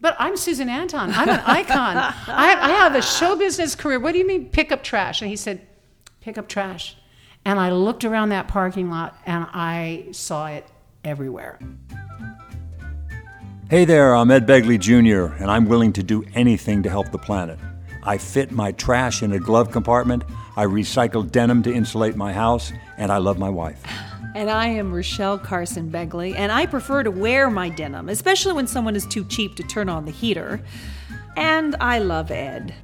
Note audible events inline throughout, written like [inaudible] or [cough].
But I'm Susan Anton. I'm an icon. I, I have a show business career. What do you mean pick up trash? And he said, pick up trash. And I looked around that parking lot and I saw it everywhere. Hey there, I'm Ed Begley Jr., and I'm willing to do anything to help the planet. I fit my trash in a glove compartment, I recycle denim to insulate my house, and I love my wife. And I am Rochelle Carson Begley, and I prefer to wear my denim, especially when someone is too cheap to turn on the heater. And I love Ed.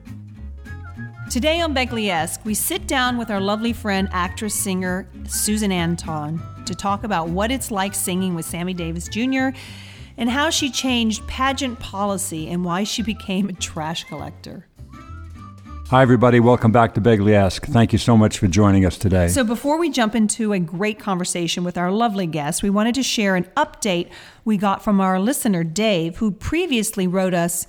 Today on Begley-esque, we sit down with our lovely friend, actress, singer Susan Anton to talk about what it's like singing with Sammy Davis Jr. and how she changed pageant policy and why she became a trash collector. Hi, everybody. Welcome back to Begley-esque. Thank you so much for joining us today. So, before we jump into a great conversation with our lovely guest, we wanted to share an update we got from our listener, Dave, who previously wrote us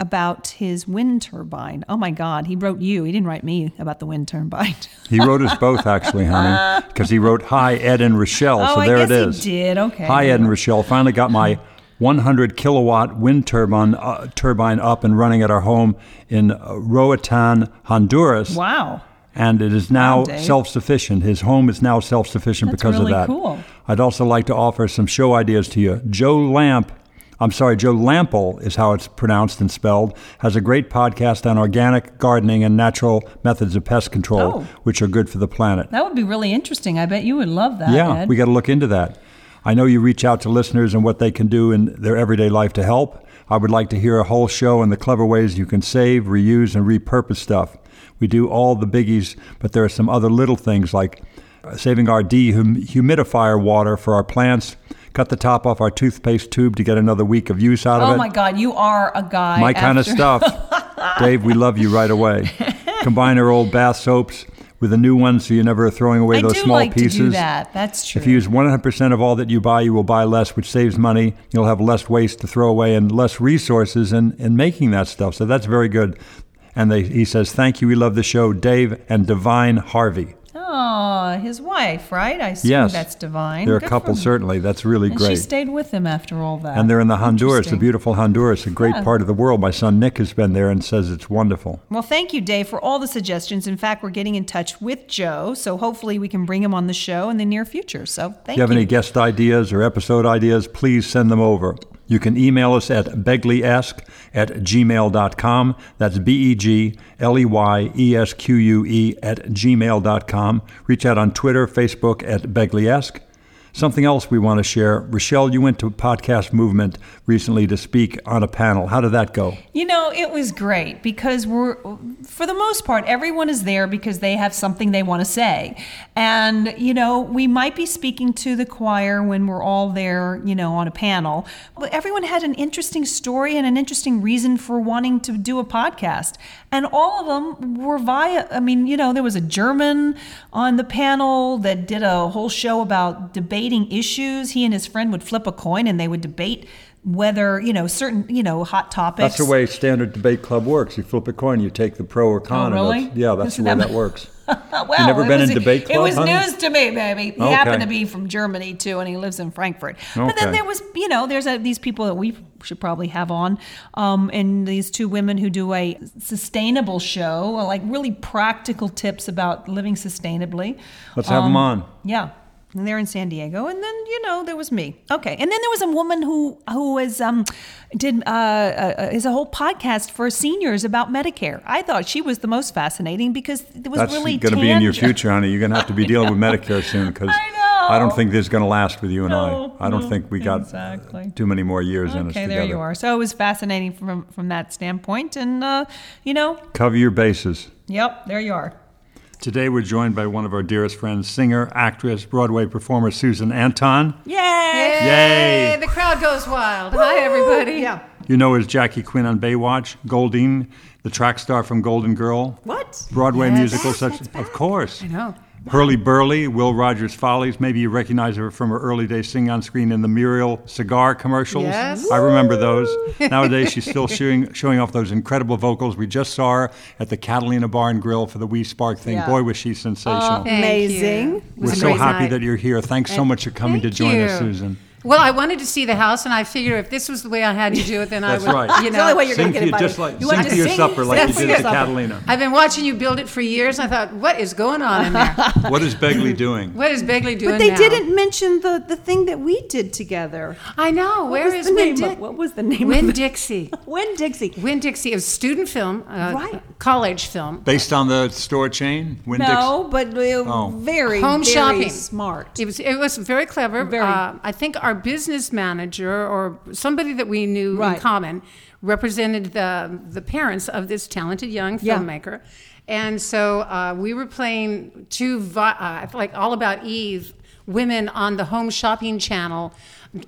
about his wind turbine. Oh my God, he wrote you. He didn't write me about the wind turbine. he wrote us both, actually, honey, [laughs] because he wrote Hi, Ed and Rochelle. oh, so I there guess it is. He did. Okay. Hi, Ed and Rochelle. Finally got my 100 kilowatt wind turbine, uh, turbine up and running at our home in uh, Roatan, Honduras. Wow. And it is now Wow, self sufficient. His home is now self sufficient because really of that. cool. I'd also like to offer some show ideas to you. Joe Lamp, I'm sorry, Joe Lample is how it's pronounced and spelled, has a great podcast on organic gardening and natural methods of pest control, Oh. which are good for the planet. That would be really interesting. I bet you would love that. Yeah, Ed. we got to look into that. I know you reach out to listeners and what they can do in their everyday life to help. I would like to hear a whole show on the clever ways you can save, reuse, and repurpose stuff. We do all the biggies, but there are some other little things like uh, saving our dehumidifier water for our plants, cut the top off our toothpaste tube to get another week of use out of it. oh my God, you are a guy. My kind of stuff. [laughs] Dave, we love you right away. [laughs] Combine our old bath soaps with a new one, so you're never throwing away I those do small like pieces. to do that. That's true. If you use 100% of all that you buy, you will buy less, which saves money. You'll have less waste to throw away and less resources in, in making that stuff. So that's very good. And they, he says, Thank you. We love the show. Dave and Divine Harvey. Oh, his wife, right? I see. Yes. that's divine. They're a Good for couple, certainly. That's really And great. she stayed with him after all that. and they're in the Honduras, the beautiful Honduras, a great Yeah. part of the world. My son Nick has been there and says it's wonderful. Well, thank you, Dave, for all the suggestions. In fact, we're getting in touch with Joe, so hopefully we can bring him on the show in the near future. So thank If you have any guest ideas or episode ideas, please send them over. You can email us at begleyesque at gmail.com. That's B E G L E Y E S Q U E at gmail.com. Reach out on Twitter, Facebook at begleyesque. Something else we want to share. Rochelle, you went to Podcast Movement recently to speak on a panel. How did that go? You know, it was great because we're, for the most part, everyone is there because they have something they want to say. And, you know, we might be speaking to the choir when we're all there, you know, on a panel, but everyone had an interesting story and an interesting reason for wanting to do a podcast. And all of them were via, I mean, you know, there was a German on the panel that did a whole show about debating issues. He and his friend would flip a coin and they would debate whether, you know, certain, you know, hot topics. That's the way standard debate club works. You flip a coin, you take the pro or con. Oh, really? that's- yeah, that's Isn't the way that- that works. [laughs] well, never it been was, in debate club? It was honey? news to me, baby. He Okay. happened to be from Germany too, and he lives in Frankfurt. But then there was, you know, there's a, these people that we should probably have on, um, and these two women who do a sustainable show, like really practical tips about living sustainably. Let's have them on. Yeah. And they're in San Diego, and then you know there was me. Okay, and then there was a woman who who was um did uh, uh is a whole podcast for seniors about Medicare. I thought she was the most fascinating because it was That's really going to be in your future, honey. You're going to have to be [laughs] dealing with Medicare soon because I don't think this is going to last with you and No, I. I don't no, think we got exactly. too many more years in us Okay, together. there you are. So it was fascinating from from that standpoint, and uh, you know, Cover your bases. yep, there you are. Today we're joined by one of our dearest friends, singer, actress, Broadway performer Susan Anton. Yay! Yay! The crowd goes wild. Hi, everybody. Yeah. You know as Jackie Quinn on Baywatch, Goldine, the track star from Golden Girl, What? Broadway Yes. musicals Yes, such of course. I know. Hurly Burly, Will Rogers Follies. Maybe you recognize her from her early days singing on screen in the Muriel cigar commercials. Yes. I remember those. [laughs] Nowadays, she's still showing, showing off those incredible vocals. We just saw her at the Catalina Bar and Grill for the We Spark thing. Yeah. Boy, was she oh, sensational. Thank Amazing. you. It was We're so happy night. that you're here. Thanks so much for coming to Thank join us. Susan. Well, I wanted to see the house, and I figured if this was the way I had to do it, then That's I would. right. You It's the know, only way you're Sing gonna to get you invited. just like You sing want to to your sing? supper like you did your to. Catalina. I've been watching you build it for years. and I thought, what is going on in there? [laughs] What is Begley doing? What is Begley doing But they now? didn't mention the, the thing that we did together. I know. What Where was the Win name of- Dick? what was the name Win of it? Dixie. [laughs] Win Dixie. Win Dixie. It was student film, uh, Right. college film. Based on the store chain, Winn-Dixie? No, but uh, Oh. very, Home very shopping. smart. It was it was very clever. Very. Uh, I think our business manager or somebody that we knew Right. in common represented the the parents of this talented young Yeah. filmmaker, and so uh, we were playing two vi- uh, like all about Eve women on the home shopping channel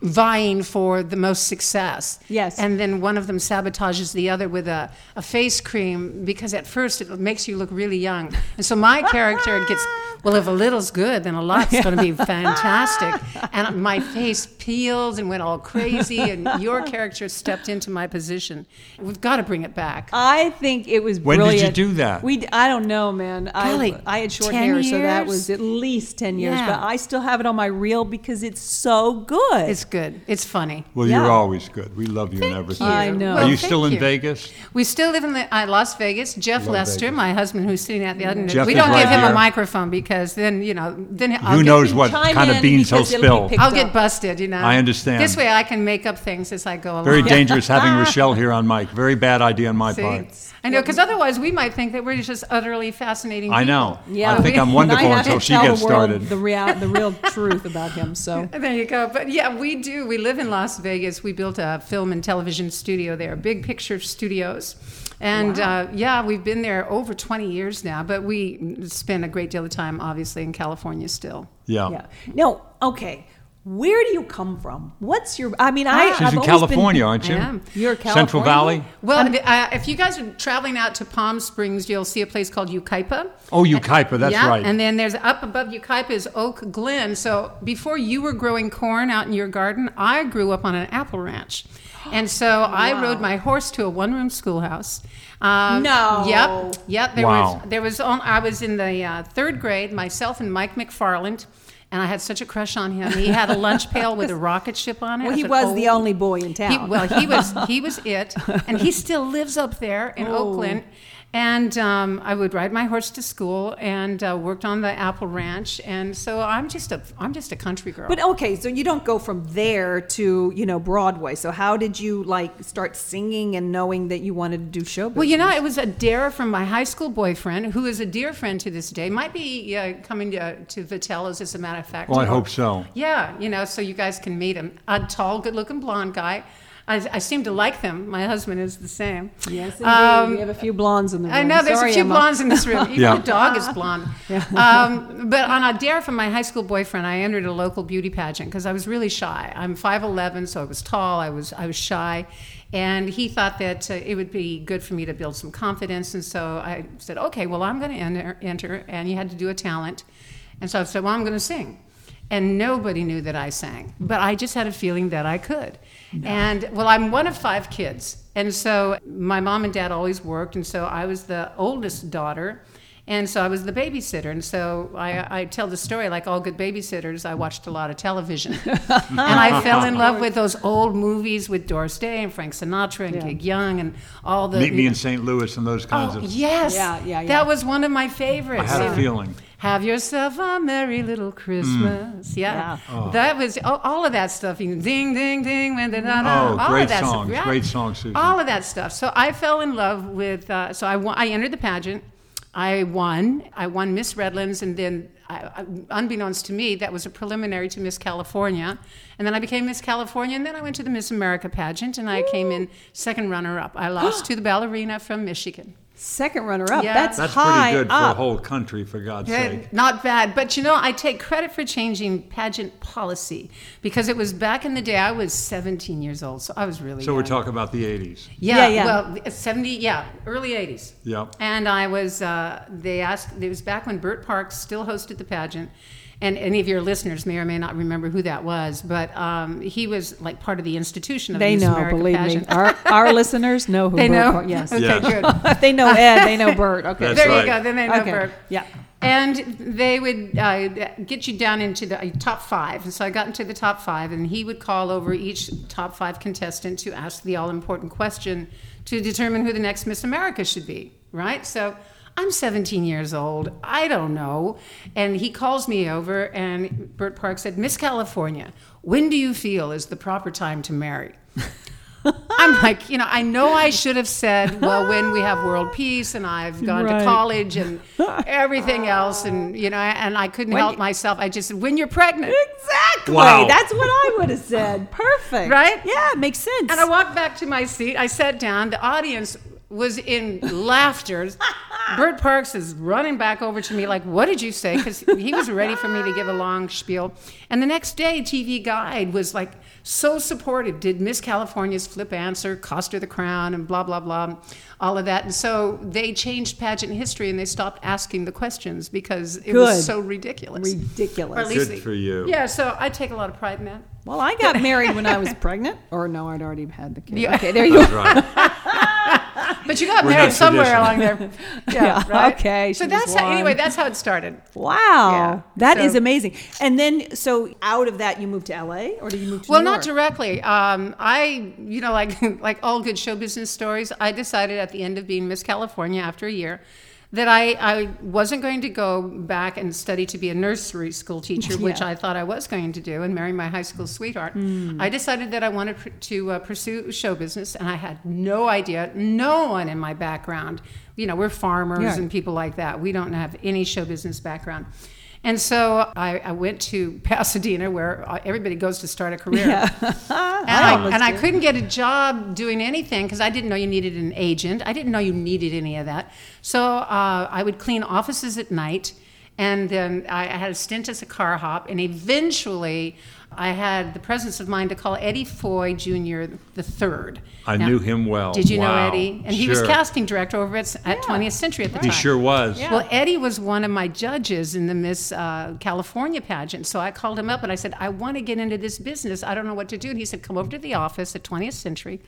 vying for the most success Yes. and then one of them sabotages the other with a, a face cream because at first it makes you look really young and so my character gets well if a little's good then a lot's going to be [laughs] fantastic and my face peels and went all crazy and your character stepped into my position we've got to bring it back I think it was brilliant When did you do that? We, I don't know, man. Golly, I, I had short 10 hair, so that was at least 10 years. Yeah. But I still have it on my reel because it's so good. it's good it's funny Well, Yeah. you're always good. We love you and everything. you. I know. Are you still in you. Vegas? We still live in the, uh, Las Vegas. Jeff Love Lester, Vegas. my husband, who's sitting at the other end. Jeff We don't right give him here. a microphone because then you know then I'll Who get- knows what kind of beans he'll because it'll be spill? I'll up. get busted, you know. I understand. This way, I can make up things as I go along. Very dangerous having [laughs] Rochelle here on mic. Very bad idea on my See? part. I know, because otherwise we might think that we're just utterly fascinating. I people. know. Yeah, I think I'm [laughs] wonderful until she gets the started. The real, the real truth about him. So [laughs] There you go. But yeah, we do. We live in Las Vegas. We built a film and television studio there, Big Picture Studios. And uh, yeah, we've been there over 20 years now, but we spend a great deal of time, obviously, in California still. Yeah. yeah. No. Okay. Where do you come from? What's your? I mean, I. She's I've in California, been, aren't you? I am. You're California. Central Valley? Well, uh, if you guys are traveling out to Palm Springs, you'll see a place called Yucaipa. Oh, Yucaipa, that's yeah, right. And then there's up above Yucaipa is Oak Glen. So before you were growing corn out in your garden, I grew up on an apple ranch. And so I rode my horse to a one-room schoolhouse. Um, No. Yep. Yep. There Wow. was there was on, I was in the uh, third grade. Myself and Mike McFarland. And I had such a crush on him. He had a lunch pail with a rocket ship on it. Well, he said, was the "Oh, only boy in he, town. well, he was [laughs] he was it, and he still lives up there in Oh. Oak Glen. And um, I would ride my horse to school and uh, worked on the apple ranch, and so I'm just a I'm just a country girl. But okay, so you don't go from there to you know Broadway. So how did you like start singing and knowing that you wanted to do show business? well, you know, it was a dare from my high school boyfriend, who is a dear friend to this day. Might be uh, coming to, to Vitello's, as a matter of fact. Well, I hope so. Yeah, you know, so you guys can meet him. A tall, good-looking blonde guy. I, I seem to like them. My husband is the same. Yes, indeed. Um, we have a few blondes in the room. I know there's Sorry, a few Emma. blondes in this room. [laughs] Even Yeah. the dog is blonde. [laughs] um, but on a dare from my high school boyfriend, I entered a local beauty pageant because I was really shy. I'm 5'11", so I was tall. I was I was shy, and he thought that uh, it would be good for me to build some confidence. And so I said, okay, well I'm going to enter, enter, and you had to do a talent. And so I said, well I'm going to sing. And nobody knew that I sang, but I just had a feeling that I could. And well, I'm one of five kids. And so my mom and dad always worked. And so I was the oldest daughter. And so I was the babysitter. And so I, I tell the story like all good babysitters, I watched a lot of television. [laughs] and I fell in [laughs] love with those old movies with Doris Day and Frank Sinatra and Yeah. Gig Young and all the. Meet me in St. Louis and those kinds Oh, of. yes. Yeah, yeah, yeah. That was one of my favorites. I favorites. had Yeah. a feeling. Have yourself a merry little Christmas. Yeah. Oh. That was all, all of that stuff. You know, ding, ding, ding, when da, da, da, Oh, all great of that songs, Stuff. great songs, Susan. All of that stuff. So I fell in love with, uh, so I, won, I entered the pageant. I won. I won Miss Redlands, and then, I, I, unbeknownst to me, that was a preliminary to Miss California. And then I became Miss California, and then I went to the Miss America pageant, and I came in second runner up. I lost to the ballerina from Michigan. Second runner up. Yeah. That's, That's high pretty good for a whole country, for God's Yeah, sake. Not bad, but you know, I take credit for changing pageant policy because it was back in the day. I was 17 years old, so I was really. So we're talking about the 80s. Yeah, Yeah, yeah. Well, 70, yeah, early 80s. Yeah. And I was. Uh, they asked. It was back when Bert Parks still hosted the pageant. And any of your listeners may or may not remember who that was, but um, he was like part of the institution of They the Miss know, America believe pageant. me. [laughs] Our, our listeners know who [laughs] they Bert know. Park- Yes. Okay, Yes. good. [laughs] they know Ed, they know Bert. Okay. That's there right. you go. Then they know okay. Bert. Yeah. and they would uh, get you down into the uh, top five. And so I got into the top five, and he would call over each top five contestant to ask the all important question to determine who the next Miss America should be, right? So I'm 17 years old. I don't know. And he calls me over, and Bert Park said, Miss California, when do you feel is the proper time to marry? [laughs] I'm like, you know, I know I should have said, well, when we have world peace and I've gone Right. to college and [laughs] everything else, and you know, and I couldn't help myself. I just said, when you're pregnant. Exactly. Wow. That's what I would have said. [laughs] Perfect. Right? Yeah, it makes sense. And I walked back to my seat. I sat down. The audience was in laughter. Bert Parks is running back over to me like, "What did you say?" Because he was ready for me to give a long spiel. And the next day, TV Guide was like so supportive. Did Miss California's flip answer cost her the crown and blah blah blah, all of that. And so they changed pageant history and they stopped asking the questions because it Good. was so ridiculous. Or at Ridiculous. least Good they- for you. Yeah, so I take a lot of pride in that. Well, I got [laughs] married when I was pregnant. Or no, I'd already had the kid. Yeah. Okay, there you go. Right. [laughs] But you got We're married not somewhere along there. [laughs] Yeah, Yeah, right? okay, So she that's how, anyway. one. That's how it started. Wow. Yeah, that is so- amazing. And then, so out of that, you moved to LA or did you move to Well, New not York? directly. Um, I, you know, like like all good show business stories, I decided at the end of being Miss California after a year that I, I wasn't going to go back and study to be a nursery school teacher, which Yeah. I thought I was going to do, and marry my high school sweetheart. I decided that I wanted pr- to uh, pursue show business, and I had no idea, no one in my background. You know, we're farmers Yeah. and people like that. We don't have any show business background. And so I, I went to [laughs] Pasadena, where uh, everybody goes to start a career. [laughs] and I, and I couldn't get a job doing anything because I didn't know you needed an agent. I didn't know you needed any of that. So uh, I would clean offices at night, and then I, I had a stint as a car hop, and eventually I had the presence of mind to call Eddie Foy Jr. the third. I Now, knew him well. Did you know Eddie? And he was casting director over at, at 20th Century at the He time. He sure was. Well, Eddie was one of my judges in the Miss uh, California pageant. So I called him up and I said, I want to get into this business. I don't know what to do. And he said, Come over to the office at 20th Century.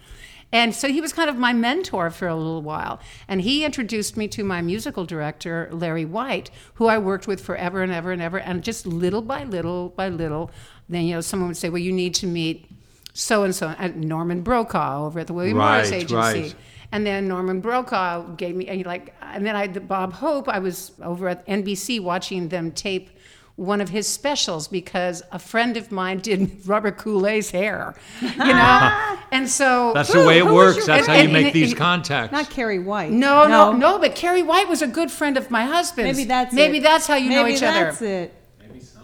And so he was kind of my mentor for a little while. And he introduced me to my musical director, Larry White, who I worked with forever and ever and ever. And just little by little by little, then, you know, someone would say, Well, you need to meet so and so, at Norman Brokaw over at the William Morris Agency. right. And then Norman Brokaw gave me and like, and then I the Bob Hope. I was over at NBC watching them tape one of his specials because a friend of mine did [laughs] Robert Goulet's hair, you know, [laughs] and so That's the way it works. your That's how friend? you make And- these and- contacts. Not Carrie White. no, no, no, But Carrie White was a good friend of my husband's. Maybe that's maybe it. that's how you know Maybe each that's other. it.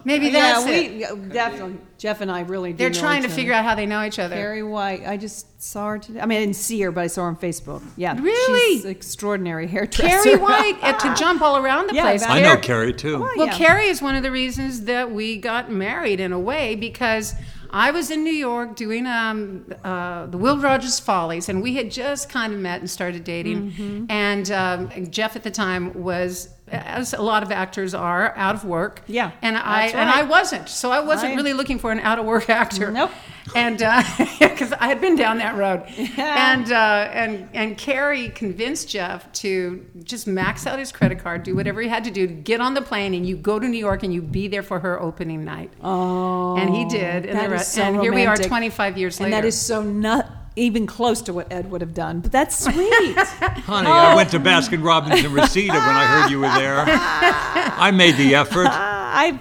Maybe that's yeah, it. we yeah, definitely. Jeff and I really. Do They're know trying each to other. figure out how they know each other. Carrie White. I just saw her today. I mean, I didn't see her, but I saw her on Facebook. Yeah, Really? she's an extraordinary [laughs] hairdresser. Carrie White uh, to jump all around the Yeah, place. that- I know Carrie- Carrie too. Oh, Well, yeah. Carrie is one of the reasons that we got married in a way because I was in New York doing um, uh, the Will Rogers Follies, and we had just kind of met and started dating. Mm-hmm. And um, Jeff at the time was, as a lot of actors are, out of work. Yeah, and I that's and. I wasn't, so I wasn't really looking for an out of work actor. Nope. And [laughs] because I had been down that road, and uh, and and Carrie convinced Jeff to just max out his credit card, do whatever he had to do to get on the plane, and you go to New York and you be there for her opening night. Oh, and he did, and, that the re- is so and here we are, 25 years and later. that is so not even close to what Ed would have done. But that's sweet. [laughs] Honey, I went to Baskin Robbins in Reseda when I heard you were there. [laughs] I made the effort. I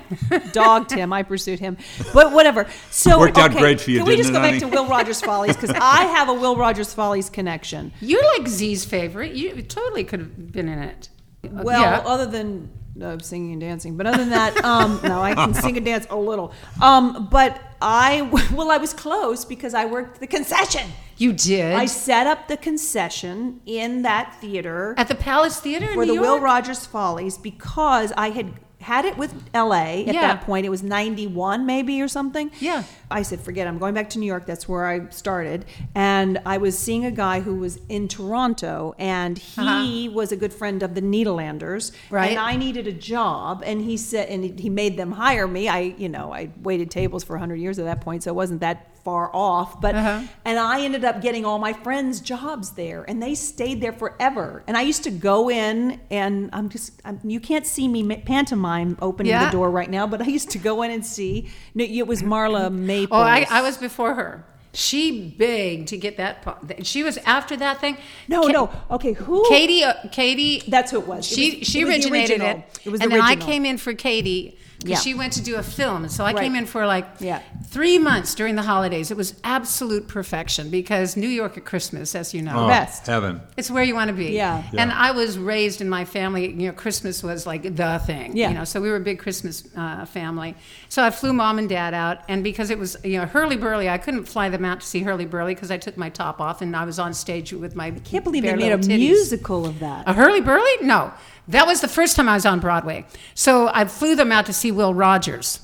dogged him. I pursued him. But whatever. So Worked out okay, great for you, Can we just go it, back to? Will Rogers Follies because [laughs] I have a Will Rogers Follies connection. You're like Z's favorite. You totally could have been in it. Well, Yeah. other than uh, singing and dancing, but other than that, um, no, I can sing and dance a little. Um, but I, [laughs] well, I was close because I worked the concession. you did I set up the concession in that theater at the Palace Theater in for the Will Rogers Follies because I had had it with L.A. at Yeah. that point. It was '91 maybe or something. Yeah. I said, forget it. I'm going back to New York. That's where I started. And I was seeing a guy who was in Toronto, and he was a good friend of the Nederlanders. Uh-huh. Right. And I needed a job, and he said, and he made them hire me. I, you know, I waited tables for 100 years at that point, so it wasn't that far off. But Uh-huh. and I ended up getting all my friends jobs there, and they stayed there forever. And I used to go in, and I'm just, I'm, you can't see me pantomime opening Yeah. the door right now, but I used to go in and see. No, it was Marla Maple. Oh, I, I was before her. She begged to get that. She was after that thing. No, Ka- no. Okay, who? Katie. Uh, Katie. That's who it was. It She was- she it was originated original. it. It was and the then I came in for Katie Yeah. she went to do a film, and so I Right. came in for like Yeah. three months during the holidays. It was absolute perfection because New York at Christmas, as you know, Oh, best. Heaven. it's where you want to be. Yeah. And I was raised in my family, you know, Christmas was like the thing. Yeah. You know, so we were a big Christmas uh, family. So I flew mom and dad out, and because it was, you know, Hurly Burly, I couldn't fly them out to see hurly burly because I took my top off and I was on stage with my. I can't believe they made a titties. musical of that. A hurly burly? No. That was the first time I was on Broadway. So I flew them out to see Will Rogers.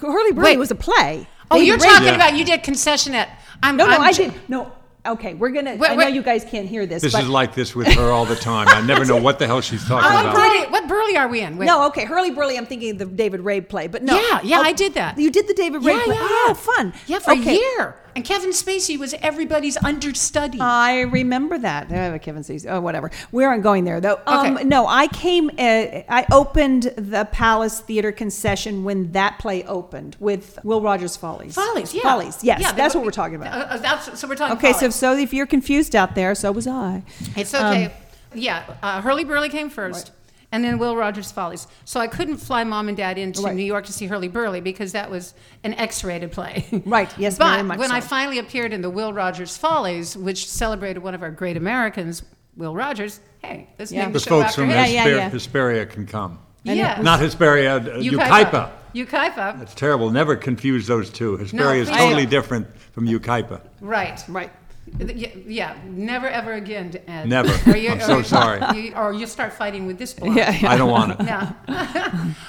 Hurly Burly Wait. was a play. Oh, David you're Ray- talking Yeah. about you did concessionette. I'm, No, no, I'm I j- did. No, okay, we're gonna. Wait, I know wait. you guys can't hear this. This but, is like this with her all the time. I never know what the hell she's talking What about. Burley, what Burley are we in? Wait. No, okay, Hurly Burly. I'm thinking of the David Rabe play, but no. Yeah, yeah, Oh, I did that. You did the David Rabe Yeah, play. yeah, Oh, yeah. fun. Yeah, for Okay. a year. And Kevin Spacey was everybody's understudy. I remember that. Uh, Kevin Spacey. oh, whatever. We aren't going there though. Um, Okay. No, I came. Uh, I opened the Palace Theater concession when that play opened with Will Rogers Follies. Follies, yeah. Follies. Yes, Yeah, that's what we're talking about. Uh, uh, that's, so we're talking okay, so Follies. so if you're confused out there, so was I. It's okay. Um, yeah, uh, Hurly Burly came first, and then Will Rogers Follies. So I couldn't fly mom and dad into Right. New York to see Hurly Burly because that was an X-rated play. [laughs] Right, yes, but very much when I finally appeared in the Will Rogers Follies, which celebrated one of our great Americans, Will Rogers. Hey, let's Yeah. name The the folks from him. Yeah, yeah, yeah. Hesperia can come. yeah. Not Hesperia, uh, Yucaipa. Yucaipa. It's terrible. Never confuse those two. Hesperia is totally different from Yucaipa. Right. Right. Yeah, yeah, never ever again, Ed. Never. Or you- I'm or so you- sorry. you- or you'll start fighting with this blonde. Yeah. I don't want it. No.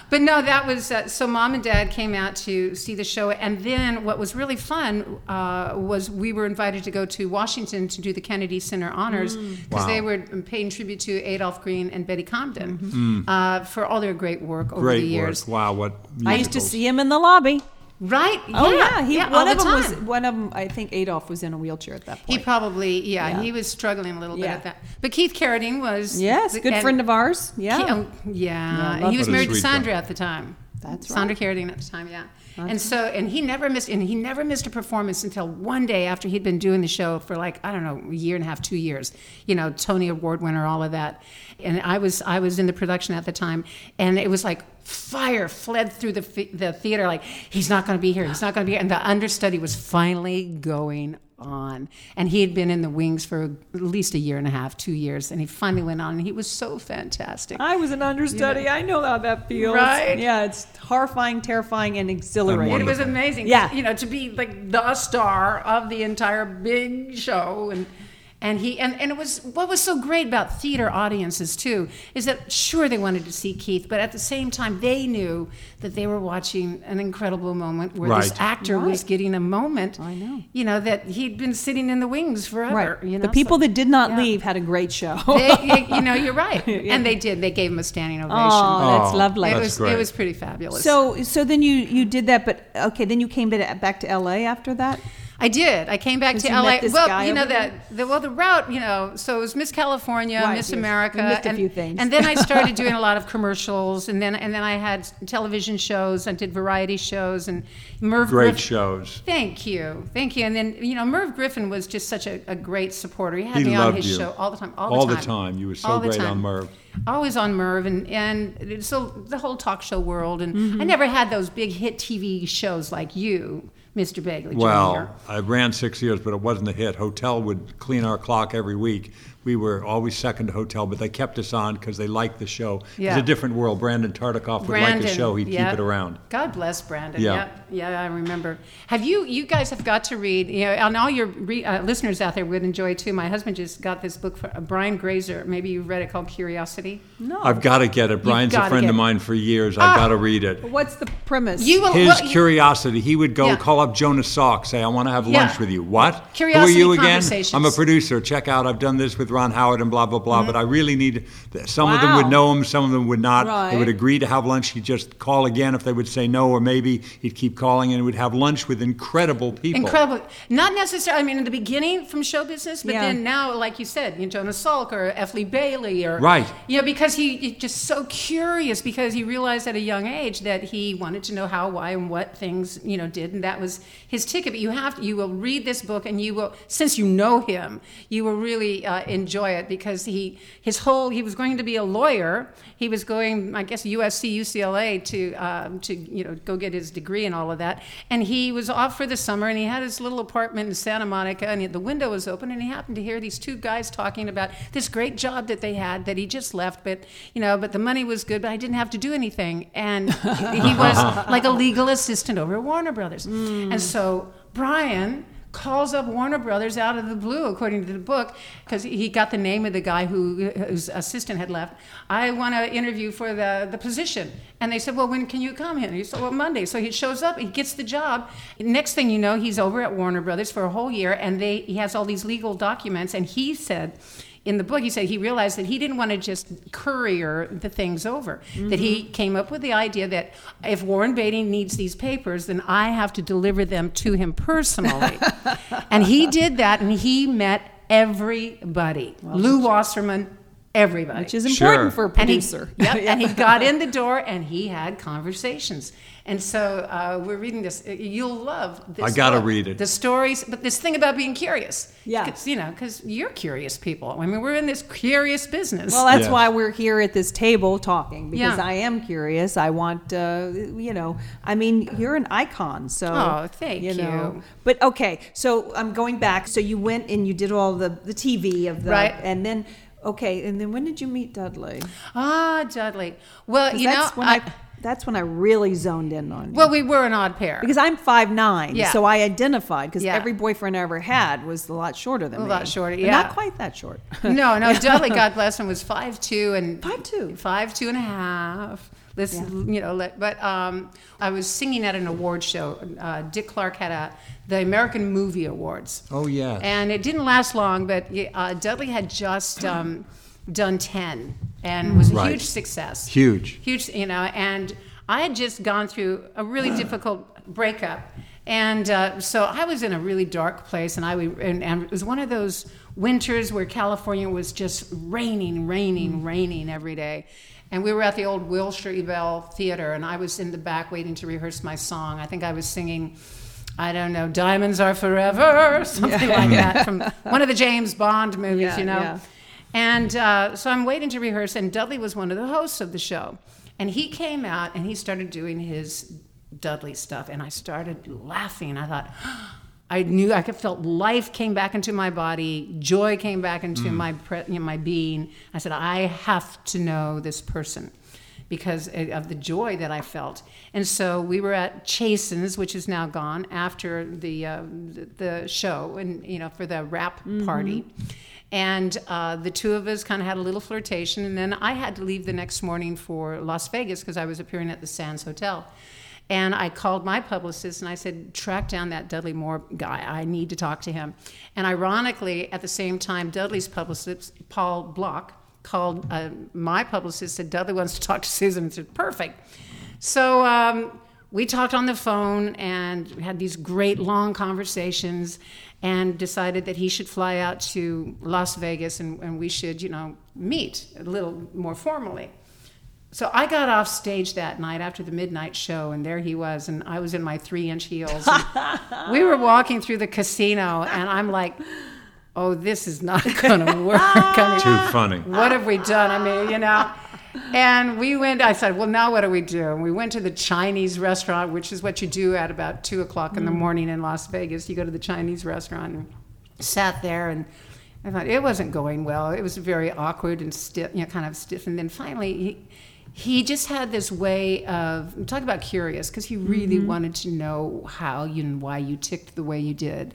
but no, that was uh, so. Mom and Dad came out to see the show, and then what was really fun uh, was we were invited to go to Washington to do the Kennedy Center honors because Wow. they were paying tribute to Adolph Green and Betty Comden uh, for all their great work over Great the years. work. Wow, what I used to see him in the lobby. Right? Oh yeah, he, all one the of them was one of them. I think Adolph was in a wheelchair at that point. He probably, yeah, Yeah. he was struggling a little bit Yeah. at that. But Keith Carradine was yes, good friend of ours. Yeah, He- oh, Yeah, yeah. he was married to Sandra guy. at the time. That's right. Sandra Carradine at the time, yeah. And so, and he never missed, and he never missed a performance until one day after he'd been doing the show for like I don't know, a year and a half, two years. You know, Tony Award winner, all of that. And I was, I was in the production at the time, and it was like fire fled through the the theater. Like he's not going to be here. He's not going to be here. And the understudy was finally going on. And he had been in the wings for at least a year and a half, two years, and he finally went on, and he was so fantastic. I was an understudy. I know how that feels. Right? Yeah, it's horrifying, terrifying, and exhilarating. It was amazing. Yeah. You know, to be like the star of the entire big show and and he and, and it was what was so great about theater audiences too is that sure they wanted to see Keith, but at the same time they knew that they were watching an incredible moment where this Right. actor was getting a moment. I know. You know, that he'd been sitting in the wings forever. right. You know, the people so- that did not yeah. leave had a great show. they, you [laughs] know, you're right. [laughs] And they did. They gave him a standing ovation. oh, that's Oh, lovely. it was great. it was pretty fabulous. So, so then you you did that, but okay, then you came back to L.A. after that. I did. I came back to you LA. met this well, guy you know over that the well the route, you know, so it was Miss California, Right, Miss. America, You missed a and, few things. and then I started [laughs] doing a lot of commercials, and then and then I had television shows. I did variety shows, and Merv. Great Griff- shows. Thank you, thank you. And then you know Merv Griffin was just such a, a great supporter. He had He me on his you. show all the time. All the All time. the time. You were so All great time. on Merv. Always on Merv, and and so the whole talk show world, and Mm-hmm. I never had those big hit TV shows like you. Mr. Begley Jr.? Well, I ran six years, but it wasn't a hit. Hotel would clean our clock every week. We were always second to Hotel, but they kept us on because they liked the show. Yeah. It's a different world. Brandon Tartikoff would like the show. He'd yeah. keep it around. God bless Brandon. Yeah. Yeah. yeah, I remember. Have you? You guys have got to read. You know, and all your re, uh, listeners out there would enjoy too. My husband just got this book for uh, Brian Grazer. Maybe you've read it called Curiosity. No. I've got to get it. Brian's a gotta friend get of it. mine for years. I've got to read it. What's the premise? You will. His well, you- curiosity. He would go Yeah. call up Jonas Salk, say, "I want to have Yeah. lunch with you." What? Curiosity Who are you again? I'm a producer. Check out. I've done this with Ron Howard and blah blah blah. But mm-hmm. I really need. Some of them would know him. Some of them would not. They would agree to have lunch. He'd just call again if they would say no, or maybe he'd keep calling and would have lunch with incredible people. Incredible. Not necessarily. I mean, in the beginning from show business, but Yeah. then now, like you said, you know, Jonas Salk or F. Lee Bailey, or Right. You know, because he he's just so curious because he realized at a young age that he wanted to know how, why, and what things you know did, and that was his ticket. But you have to, you will read this book, and you will, since you know him, you will really uh, enjoy it because he his whole he was going to be a lawyer. He was going, I guess, USC, UCLA to um, to you know go get his degree and all of that. And he was off for the summer, and he had his little apartment in Santa Monica, and the window was open, and he happened to hear these two guys talking about this great job that they had that he just left, but you know, but the money was good, but I didn't have to do anything, and he was [laughs] like a legal assistant over at Warner Brothers, and mm. so Brian calls up Warner Brothers out of the blue, according to the book, because he got the name of the guy who whose assistant had left. I want to interview for the, the position, and they said, "Well, when can you come in?" He said, "Well, Monday." So he shows up, he gets the job. Next thing you know, he's over at Warner Brothers for a whole year, and they he has all these legal documents, and he said. In the book, he said he realized that he didn't want to just courier the things over. That he mm-hmm. came up with the idea that if Warren Beatty needs these papers, then I have to deliver them to him personally. [laughs] and he did that, and he met everybody. Lew Wasserman, everybody. which is important Sure. for a And he- producer. yep, [laughs] and he got in the door and he had conversations. And so uh, we're reading this. You'll love this. I gotta book. read it. The stories, but this thing about being curious. Yeah. 'Cause, You know, because you're curious people. I mean, we're in this curious business. Well, that's Yeah. why we're here at this table talking because Yeah. I am curious. I want, uh, you know, I mean, you're an icon, so. Oh, thank Know. you. But okay, so I'm going back. So you went and you did all the the TV of the, Right. and then okay, and then when did you meet Dudley? ah, Dudley. Well, you know, that's when I, I, that's when I really zoned in on you. well, we were an odd pair. because I'm five nine, Yeah. so I identified because Yeah. every boyfriend I ever had was a lot shorter than A me. lot shorter, But yeah. not quite that short. no, no, [laughs] Dudley, God bless him, was five two and Five two. five two and a half. This, you know, let- but um, I was singing at an award show. Uh, Dick Clark had a the American Movie Awards. Oh, yes. And it didn't last long, but uh, Dudley had just um, done ten and was a Right. huge success. Huge. huge, you know, and I had just gone through a really [clears throat] difficult breakup. And uh, so I was in a really dark place, and I and, and it was one of those winters where California was just raining, raining, raining every day. And we were at the old Wilshire Ebell Theater, and I was in the back waiting to rehearse my song. I think I was singing, I don't know, "Diamonds Are Forever," [laughs] something like that from one of the James Bond movies, Yeah, you know. yeah. And uh, so I'm waiting to rehearse, and Dudley was one of the hosts of the show. And he came out and he started doing his Dudley stuff, and I started laughing. I thought, I knew I could felt life came back into my body, joy came back into my you know, my being. I said, I have to know this person because of the joy that I felt. And so we were at Chasen's, which is now gone after the uh, the, the show, and you know for the rap party. And uh, the two of us kind of had a little flirtation, and then I had to leave the next morning for Las Vegas because I was appearing at the Sands Hotel. And I called my publicist and I said, track down that Dudley Moore guy. I need to talk to him. And ironically, at the same time, Dudley's publicist, Paul Block, called uh, my publicist, said, Dudley wants to talk to Susan. And said, perfect. So um, we talked on the phone and had these great long conversations and decided that he should fly out to Las Vegas and, and we should, you know, meet a little more formally. So I got off stage that night after the midnight show, and there he was, and I was in my three-inch heels. [laughs] we were walking through the casino, and I'm like, "Oh, this is not [laughs] going to work." I [laughs] mean, Too funny. what have we done? I mean, you know. and we went. I said, "Well, now what do we do?" And we went to the Chinese restaurant, which is what you do at about two o'clock in the mm. morning in Las Vegas. You go to the Chinese restaurant and sat there and. I thought it wasn't going well. It was very awkward and stiff, you know, kind of stiff. And then finally, he, he just had this way of talk about curious because he really mm-hmm. wanted to know how you and why you ticked the way you did.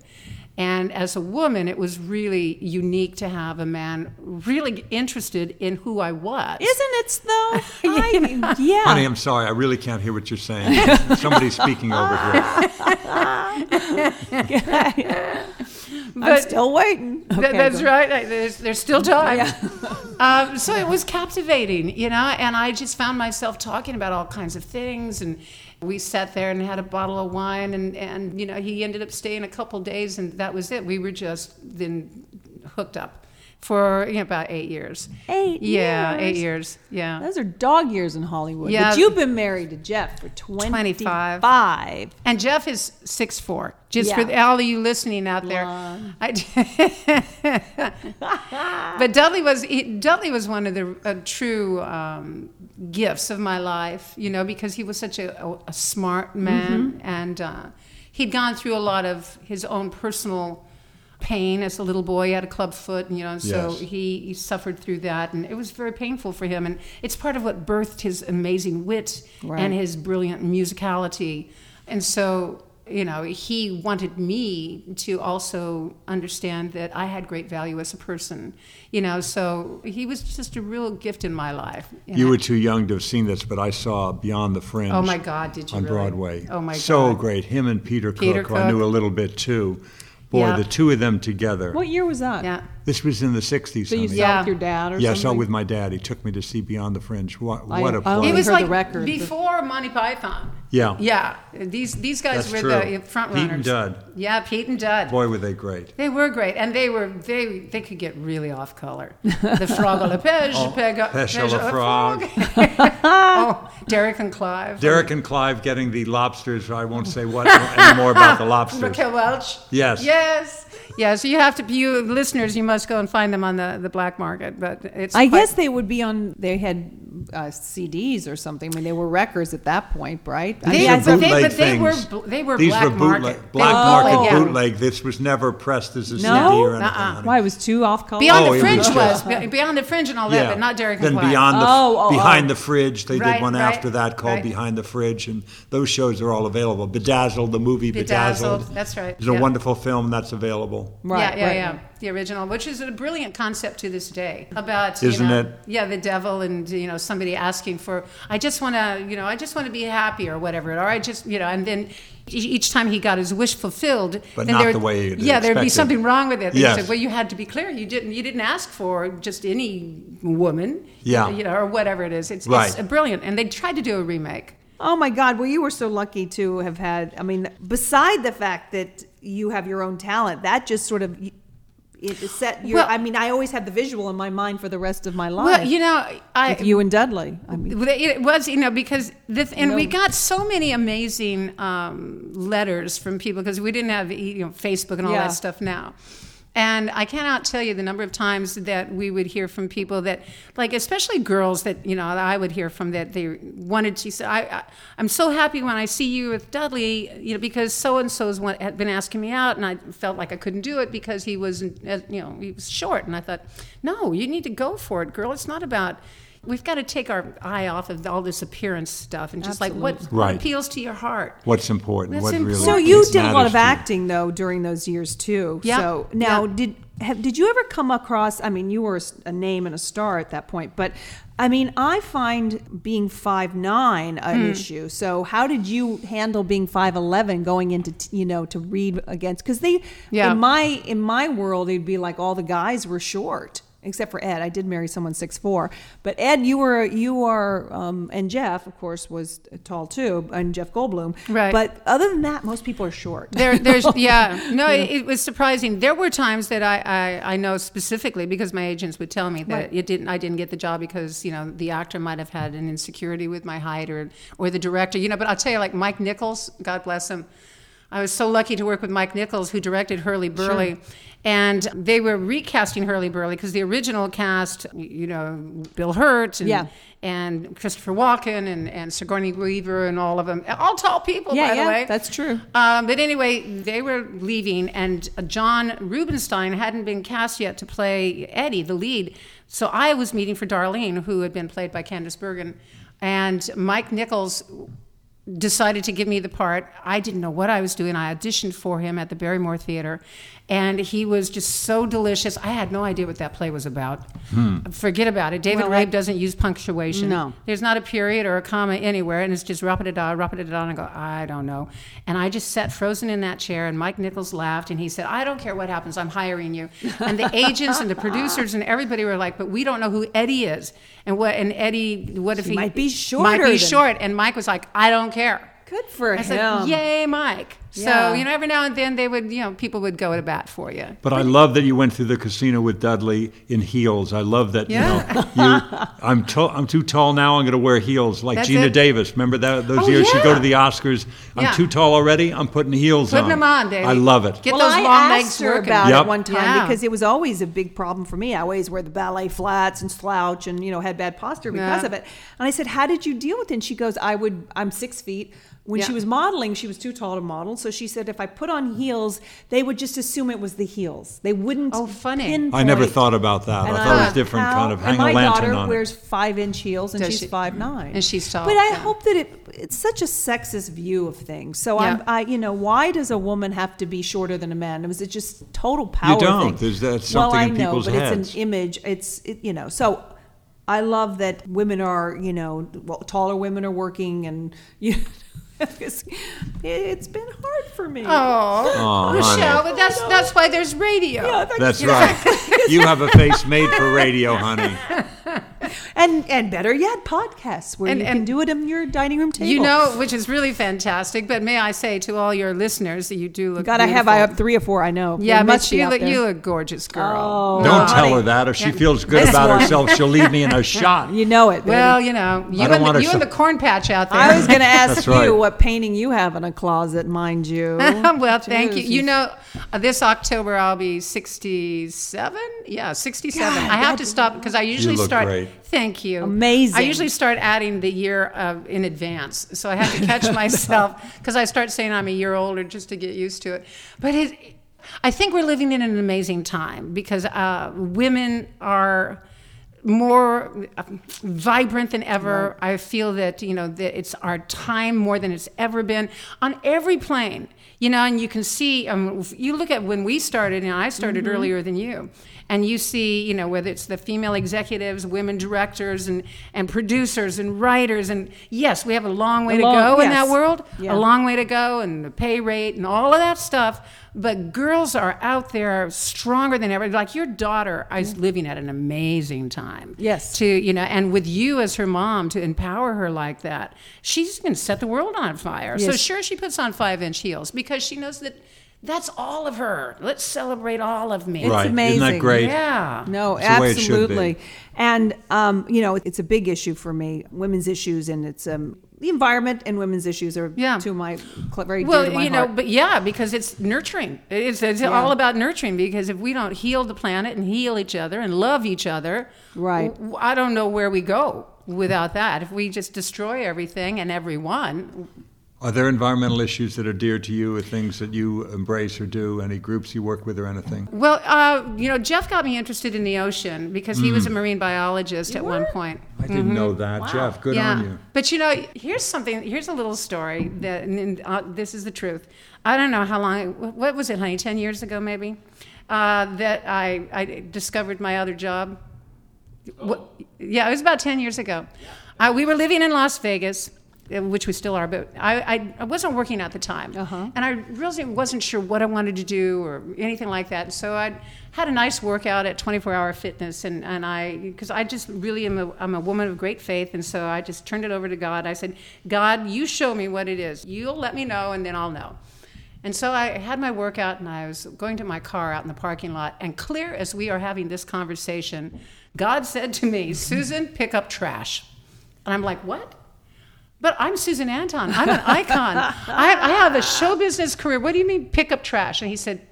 And as a woman, it was really unique to have a man really interested in who I was. Isn't it though? [laughs] I, yeah. Honey, I'm sorry. I really can't hear what you're saying. Somebody's speaking over here. [laughs] [laughs] I'm But- still waiting. Th- that's right. I- There's, there's still time. [laughs] um, so it was captivating, you know, and I just found myself talking about all kinds of things. And we sat there and had a bottle of wine, and, and you know, he ended up staying a couple days, and that was it. We were just then hooked up for you know, about eight years. Eight Yeah, eight years. years. Yeah. Those are dog years in Hollywood. Yeah. But you've been married to Jeff for 25. 25. And Jeff is six four. Just Yeah. for all of you listening out there. I, [laughs] but Dudley was he, Dudley was one of the uh, true um, gifts of my life. You know, because he was such a, a, a smart man, and uh, he'd gone through a lot of his own personal pain as a little boy. He had a club foot, and you know, so Yes. he, he suffered through that, and it was very painful for him. And it's part of what birthed his amazing wit Right. and his brilliant musicality. And so, you know, he wanted me to also understand that I had great value as a person. You know, so he was just a real gift in my life. And You I- were too young to have seen this, but I saw Beyond the Fringe. Oh my God, did you on really? Broadway? Oh my God. so great. Him and Peter, Peter Cook, who I knew a little bit too. Boy, Yeah. the two of them together. What year was that? yeah. This was in the '60s. So you honey. saw Yeah. with your dad or yeah, I something? saw with my dad. He took me to see Beyond the Fringe. What, I- what a I play! It was heard the like record. before Monty Python. Yeah. Yeah. These these guys That's were true. the front Pete runners. and Dud. Yeah, Pete and Dud. Boy, were they great. They were great, and they were they they could get really off color. The frog a la pêche, pêche a- Pêche à pêche la à la frog. [laughs] oh, Derek and Clive. Derek and Clive getting the lobsters. I won't say what [laughs] anymore about the [laughs] lobsters. Raquel Welch. Yes. Yes. Yeah. So you have to, you listeners, you must go and find them on the, the black market. But it's. I quite- guess they would be on. They had uh, CDs or something. I mean, they were records at that point, right? I They, mean, These are I- but they, bootleg but they were things. bl- they were These black were bootleg, market. black They- market oh, yeah. bootleg. This was never pressed as a CD or anything. Uh-uh. why it was too off color? Beyond Oh, the Fringe was was, just- Be- Beyond the Fringe and all that, but not Derek Then Clive. beyond the Oh, oh, behind oh. the fridge, they Right, did one right, after that called right. Behind the Fridge, and those shows are all available. Bedazzled, the movie Bedazzled. Bedazzled, that's right, It's a wonderful film that's available. Right, yeah, yeah, right, yeah. The original, which is a brilliant concept to this day about, Isn't you know, it? Yeah, the devil and you know somebody asking for, I just want to, you know, I just want to be happy or whatever, or I just, you know, and then e- each time he got his wish fulfilled, But then not there, the way you'd yeah, there'd be something wrong with it. And Yes. Said, well, you had to be clear. You didn't, you didn't ask for just any woman, Yeah. you know, or whatever it is. It's, Right. it's brilliant, and they tried to do a remake. Oh my God! Well, you were so lucky to have had. I mean, beside the fact that you have your own talent, that just sort of it set your. Well- I mean, I always had the visual in my mind for the rest of my life. Well, you know, I you and Dudley. I mean, It was, you know, because the and we got so many amazing um, letters from people because we didn't have you know Facebook and all Yeah. that stuff now. And I cannot tell you the number of times that we would hear from people that, like, especially girls that you know that I would hear from that they wanted to say, I, I I'm so happy when I see you with Dudley, you know, because so and so's had been asking me out, and I felt like I couldn't do it because he was, you know, he was short, and I thought, no, you need to go for it, girl. It's not about we've got to take our eye off of all this appearance stuff and just like what, what Right. appeals to your heart. What's important? That's what really so you did a lot of acting though during those years too. Yeah. So now, Yeah. did have, did you ever come across? I mean, you were a name and a star at that point, but I mean, I find being five nine an Hmm. issue. So how did you handle being five eleven going into you know to read against? Because they Yeah. in my in my world it'd be like all the guys were short. Except for Ed, I did marry someone six four. But Ed, you were you are, um, and Jeff, of course, was tall too, and Jeff Goldblum. Right. But other than that, most people are short. There, [laughs] there's, yeah, no, it, it was surprising. There were times that I, I, I know specifically because my agents would tell me that Right. it didn't, I didn't get the job because you know the actor might have had an insecurity with my height or, or the director, you know. But I'll tell you, like Mike Nichols, God bless him. I was so lucky to work with Mike Nichols, who directed Hurly Burly. And they were recasting Hurly Burly because the original cast, you know, Bill Hurt and, Yeah. and Christopher Walken and, and Sigourney Weaver and all of them, all tall people, Yeah, by yeah, the way. that's true. Um, but anyway, they were leaving, and John Rubinstein hadn't been cast yet to play Eddie, the lead. So I was meeting for Darlene, who had been played by Candice Bergen, and Mike Nichols decided to give me the part. I didn't know what I was doing. I auditioned for him at the Barrymore Theater, and he was just so delicious. I had no idea what that play was about. Hmm. Forget about it. David Well, Rabe I- doesn't use punctuation. No. There's not a period or a comma anywhere, and it's just rap-a-da-da, rap-a-da-da, and I go, I don't know. And I just sat frozen in that chair, and Mike Nichols laughed, and he said, I don't care what happens, I'm hiring you. And the [laughs] agents and the producers and everybody were like, but we don't know who Eddie is. And what, and Eddie, what if he... might be Might be than- short. And Mike was like, I don't care. Good for I him. said, "Yay, Mike!" Yeah. So you know, every now and then they would, you know, people would go to bat for you. But I love that you went through the casino with Dudley in heels. I love that. Yeah. You know, you. I'm to, I'm too tall now. I'm going to wear heels like That's Geena it. Davis. Remember that those Oh, years she'd go to the Oscars. I'm Yeah. too tall already. I'm putting heels Putting on. them on, baby. I love it. Get well, those I long legs her working. about Yep. it one time Yeah. because it was always a big problem for me. I always wear the ballet flats and slouch, and you know had bad posture because Yeah. of it. And I said, "How did you deal with it?" And she goes, "I would. I'm six feet." When she was modeling, she was too tall to model, so she said if I put on heels, they would just assume it was the heels. They wouldn't. Oh, funny. pinpoint. I never thought about that. And I thought it was different, how- kind of hang and my a lantern daughter on wears it. five inch heels, and Does she's she? five nine, And she's tall, But I yeah. hope that it it's such a sexist view of things. So Yeah. I'm, I, you know, why does a woman have to be shorter than a man? Was it just total power? You don't. Thing? There's- that's well, something I in know, people's but heads. it's an image. It's it, you know, so. I love that women are, you know, well, taller women are working, and [laughs] you. [laughs] it's, it's been hard for me. Oh, Michelle, but that's that's why there's radio. Yeah, thank That's right. [laughs] you have a face made for radio, honey. [laughs] And and better yet, podcasts where And- you can do it on your dining room table. You know, which is really fantastic. But may I say to all your listeners that you do look. Gotta have I have three or four. I know. Yeah, There but you look, you look gorgeous, girl. Oh. Don't No, tell honey. her that. If she Yeah. feels good about one. herself, she'll leave me in a [laughs] shot. You know it. Baby. Well, you know, you, and the, you so- and the corn patch out there. I was going [laughs] to ask That's you right. what painting you have in a closet, mind you. [laughs] well, thank you. You know, uh, this October I'll be 67. Yeah, 67. God, I have to stop because I usually start. great. Thank you. Amazing. I usually start adding the year uh, in advance, so I have to catch [laughs] myself because I start saying I'm a year older just to get used to it. But it, I think we're living in an amazing time because uh, women are more uh, vibrant than ever. I feel that you know that it's our time more than it's ever been on every plane. You know, and you can see. Um, you look at when we started, and I started Mm-hmm. earlier than you, and you see, you know, whether it's the female executives, women directors, and and producers and writers, and yes, we have a long way A to long- go in that world. Yeah. A long way to go, and the pay rate, and all of that stuff. But girls are out there stronger than ever. Like your daughter is mm. living at an amazing time. Yes. To you know, and with you as her mom to empower her like that, she's going to set the world on fire. So sure, she puts on five inch heels because she knows that that's all of her. Let's celebrate all of me. It's right. amazing. Isn't that great? Yeah. No, It's the way it should be. absolutely. And um, you know, it's a big issue for me. Women's issues and it's um, the environment and women's issues are Yeah. to my cl- very dear Well, to my you know, heart. but yeah, because it's nurturing. It's, it's Yeah. all about nurturing. Because if we don't heal the planet and heal each other and love each other, Right. w- I don't know where we go without that. If we just destroy everything and everyone, Are there environmental issues that are dear to you, or things that you embrace or do? Any groups you work with, or anything? well, uh, you know, Jeff got me interested in the ocean because he Mm. was a marine biologist at one point. I didn't know that, Jeff. Good on you. But you know, here's something. Here's a little story that, and, and, uh, this is the truth. I don't know how long. What was it, honey? Ten years ago, maybe. Uh, that I, I discovered my other job. What, yeah, it was about ten years ago. Uh, we were living in Las Vegas. Uh, Which we still are, but I, I, I wasn't working at the time, Uh-huh. and I really wasn't sure what I wanted to do or anything like that. So I had a nice workout at 24 Hour Fitness, and, and I because I just really am a, I'm a woman of great faith, and so I just turned it over to God. I said, God, you show me what it is. You'll let me know, and then I'll know. And so I had my workout, and I was going to my car out in the parking lot, and clear as we are having this conversation, God said to me, Susan, pick up trash. And I'm like, what? But I'm Susan Anton. I'm an icon. I, I have a show business career. What do you mean pick up trash? And he said,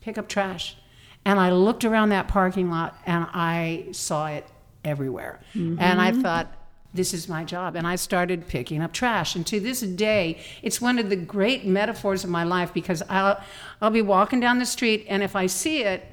pick up trash. And I looked around that parking lot and I saw it everywhere. And I mm-hmm. thought, this is my job. And I started picking up trash. And to this day, it's one of the great metaphors of my life because I'll, I'll be walking down the street and if I see it,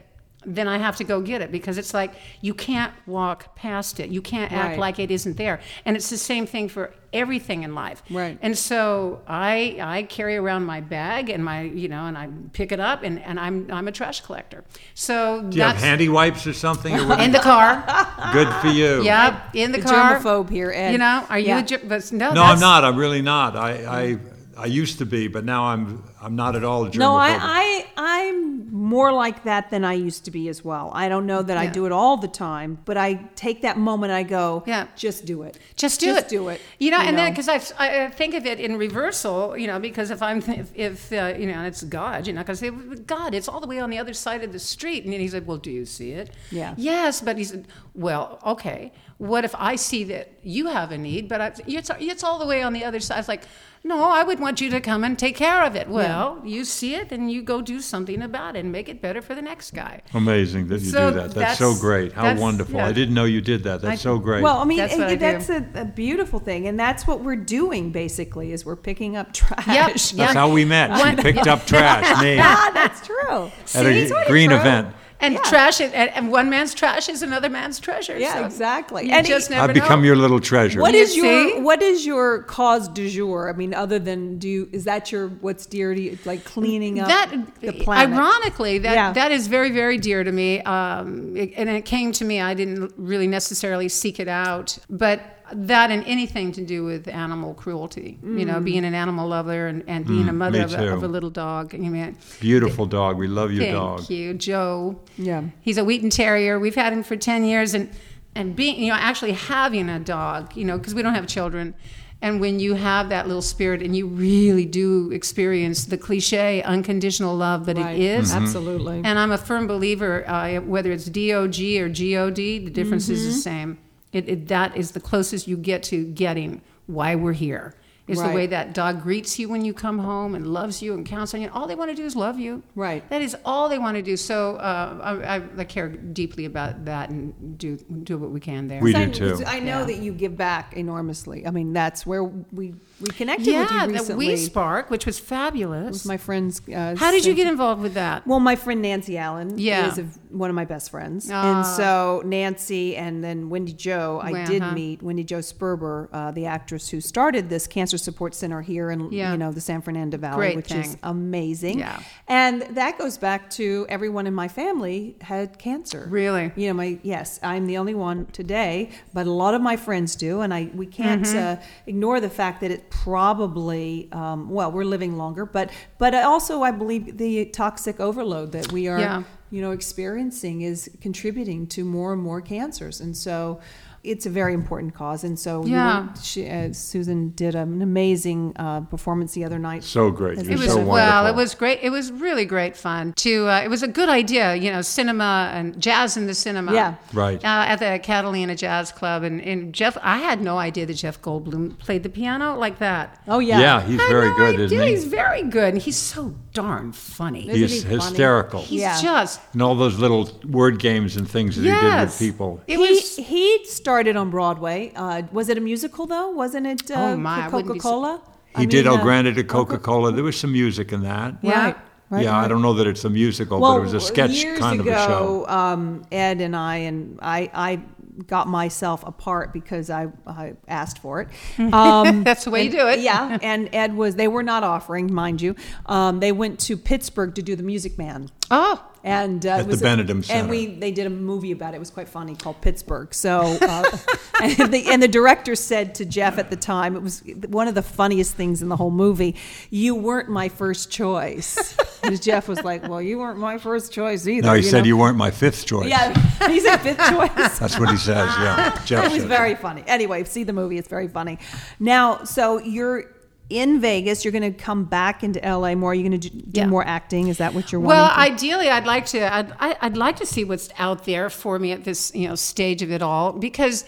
then I have to go get it because it's like you can't walk past it. You can't act Right. like it isn't there. And it's the same thing for everything in life. Right. And so I I carry around my bag and my you know and I pick it up and, and I'm I'm a trash collector. So Do you have that's handy wipes or something? Or [laughs] what? in the car. [laughs] Good for you. Yep, in the, The car. germaphobe here, Ed. You know, are you a ger- but no, No, I'm not. I'm really not. I, I I used to be, but now I'm I'm not at all a germaphobe. No, I, I I'm more like that than I used to be as well. I don't know that I do it all the time, but I take that moment. I go, Yeah. just do it. Just do it. Just it. do it. You know, You and then because I, I I think of it in reversal, you know, because if I'm if, if uh, you know, and it's God, you know, because I say God, it's all the way on the other side of the street, and he said, "Well, do you see it?" Yeah. Yes, but he said, "Well, okay. What if I see that you have a need, but I, it's it's all the way on the other side?" It's like, no, I would want you to come and take care of it. Well, you see it, and you go do something about it and make it better for the next guy. Amazing that you So do that. That's, so great. How wonderful. yeah. I didn't know you did that. That's I- so great. Well, I mean, That's and what I that's a, a beautiful thing, and that's what we're doing basically. Is we're picking up trash. [laughs] That's yeah. how we met. She picked up [laughs] trash, me, [laughs] ah, that's true. at a green True. event. And Yeah. trash, is- and, and one man's trash is another man's treasure. Yeah, so exactly. You And just it- never I've become know. your little treasure. What You is your what is your cause du jour? I mean, other than do you, is that your what's dear to you? Like cleaning up that the planet. ironically that Yeah. that is very very dear to me um, it- and it came to me i didn't really necessarily seek it out but that and anything to do with animal cruelty you know being an animal lover and, and being a mother of a, of a little dog I mean, Beautiful dog. We love your thank dog. Thank you joe Yeah. he's a wheaton terrier we've had him for 10 years and and being you know actually having a dog you know because we don't have children and when you have that little spirit and you really do experience the cliche unconditional love but Right. it is Mm-hmm. Absolutely. and I'm a firm believer, uh, whether it's DOG or GOD, the difference is Mm-hmm. the same. It, it, that is the closest you get to getting why we're here. Is the way that dog greets you when you come home and loves you and counts on you. All they want to do is love you. Right. That is all they want to do. So uh, I, I, I care deeply about that and do do what we can there. We I, do too. I know Yeah. that you give back enormously. I mean, that's where we we connected with yeah, you the recently. We Spark, which was fabulous. was my friend's. Uh, How did you get involved with that? Well, my friend Nancy Allen Yeah. is a, one of my best friends, Ah. and so Nancy and then Wendy Jo, I Well, did meet Wendy Jo Sperber, uh, the actress who started this cancer support center here in Yeah. you know the San Fernando Valley, Great which is amazing. Yeah. and that goes back to everyone in my family had cancer. Really? You know, my yes, I'm the only one today, but a lot of my friends do, and I we can't Mm-hmm. uh, ignore the fact that it probably um, well we're living longer, but but also I believe the toxic overload that we are Yeah. you know experiencing is contributing to more and more cancers, and so. It's a very important cause, and so you Yeah. were- she, uh, Susan did an amazing uh, performance the other night. So great. It You're It was so wonderful. well. It was great. It was really great fun. To uh, it was a good idea. You know, cinema and jazz in the cinema. Yeah. Right. Uh, at the Catalina Jazz Club, and, and Jeff. I had no idea that Jeff Goldblum played the piano like that. Oh yeah, Yeah, he's I very no good, idea. isn't he? He's very good, and he's so darn funny. Isn't He's he funny? hysterical. He's Yeah. just And all those little word games and things that he did with people. It he, was he started on Broadway. Uh, was it a musical though? Wasn't it uh, Oh, my, I wouldn't be Coca Cola? He did Oh Granted to Coca Cola. There was some music in that. Yeah. Right. Right, yeah, I don't know that it's a musical, Well, but it was a sketch kind ago, of a show. Um, Ed and I and I, I got myself apart because I, I asked for it. [laughs] Um, That's the way you do it. yeah, [laughs] and Ed was. They were not offering, mind you. Um, they went to Pittsburgh to do The Music Man. oh. And uh, At the Benedum Center. And we they did a movie about it. It was quite funny called Pittsburgh. So, uh, [laughs] and, the, and the director said to Jeff at the time, it was one of the funniest things in the whole movie. You weren't my first choice. [laughs] And Jeff was like, "Well, you weren't my first choice either." No, he said know? you weren't my fifth choice. Yeah, he said fifth choice. That's what he says. Yeah, [laughs] Jeff It was very funny. Anyway, see the movie; it's very funny. Now, so you're in Vegas. You're going to come back into LA more. You're going to do, do Yeah. more acting. Is that what you're Well, wanting? to- ideally, I'd like to. I'd, I'd like to see what's out there for me at this you know stage of it all because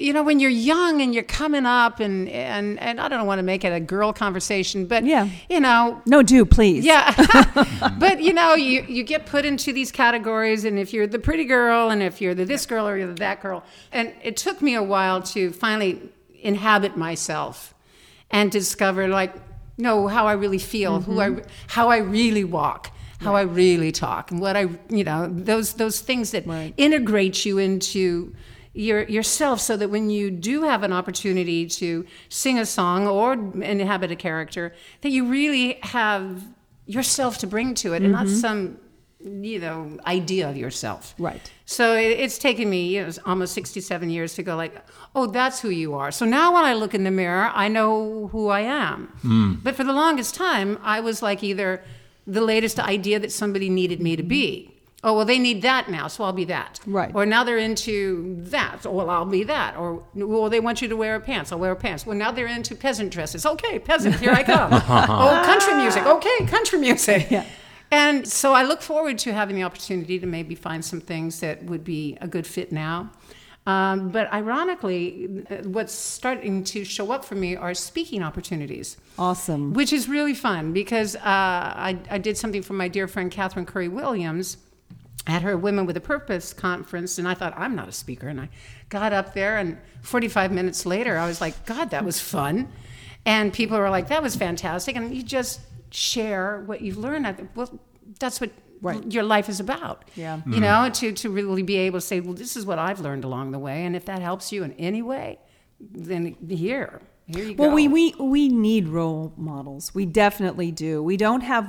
you know, when you're young and you're coming up, and and and I don't want to make it a girl conversation, but Yeah. you know, No, do please. yeah. [laughs] [laughs] but you know, you, you get put into these categories, and if you're the pretty girl, and if you're the this girl or you're the that girl. And it took me a while to finally inhabit myself and discover, like, no, how I really feel, who I, mm-hmm. how I really walk. How I really talk, and what I, you know, those those things that Right. integrate you into your yourself, so that when you do have an opportunity to sing a song or inhabit a character, that you really have yourself to bring to it, and not mm-hmm. some, you know, idea of yourself. Right. So it, it's taken me you know, almost 67 years to go like, oh, that's who you are. So now when I look in the mirror, I know who I am. Hmm. But for the longest time, I was like either the latest idea that somebody needed me to be. Oh, well, they need that now, so I'll be that. Right. Or now they're into that, so, well, I'll be that. Or, well, they want you to wear pants, I'll wear pants. Well, now they're into peasant dresses. Okay, peasant, here I come. [laughs] oh, country music. Okay, country music. [laughs] Yeah. And so I look forward to having the opportunity to maybe find some things that would be a good fit now. Um, but ironically, uh, what's starting to show up for me are speaking opportunities, Awesome. which is really fun because uh, I, I did something for my dear friend Catherine Curry Williams at her Women with a Purpose conference, and I thought, I'm not a speaker. And I got up there, and 45 minutes later, I was like, God, that was fun. And people were like, that was fantastic. And you just share what you've learned. I think, well, that's what Right. your life is about. Yeah. You mm-hmm. know, to, to really be able to say, well, this is what I've learned along the way. And if that helps you in any way, then here, here you Well, go. we, we we need role models. We definitely do. We don't have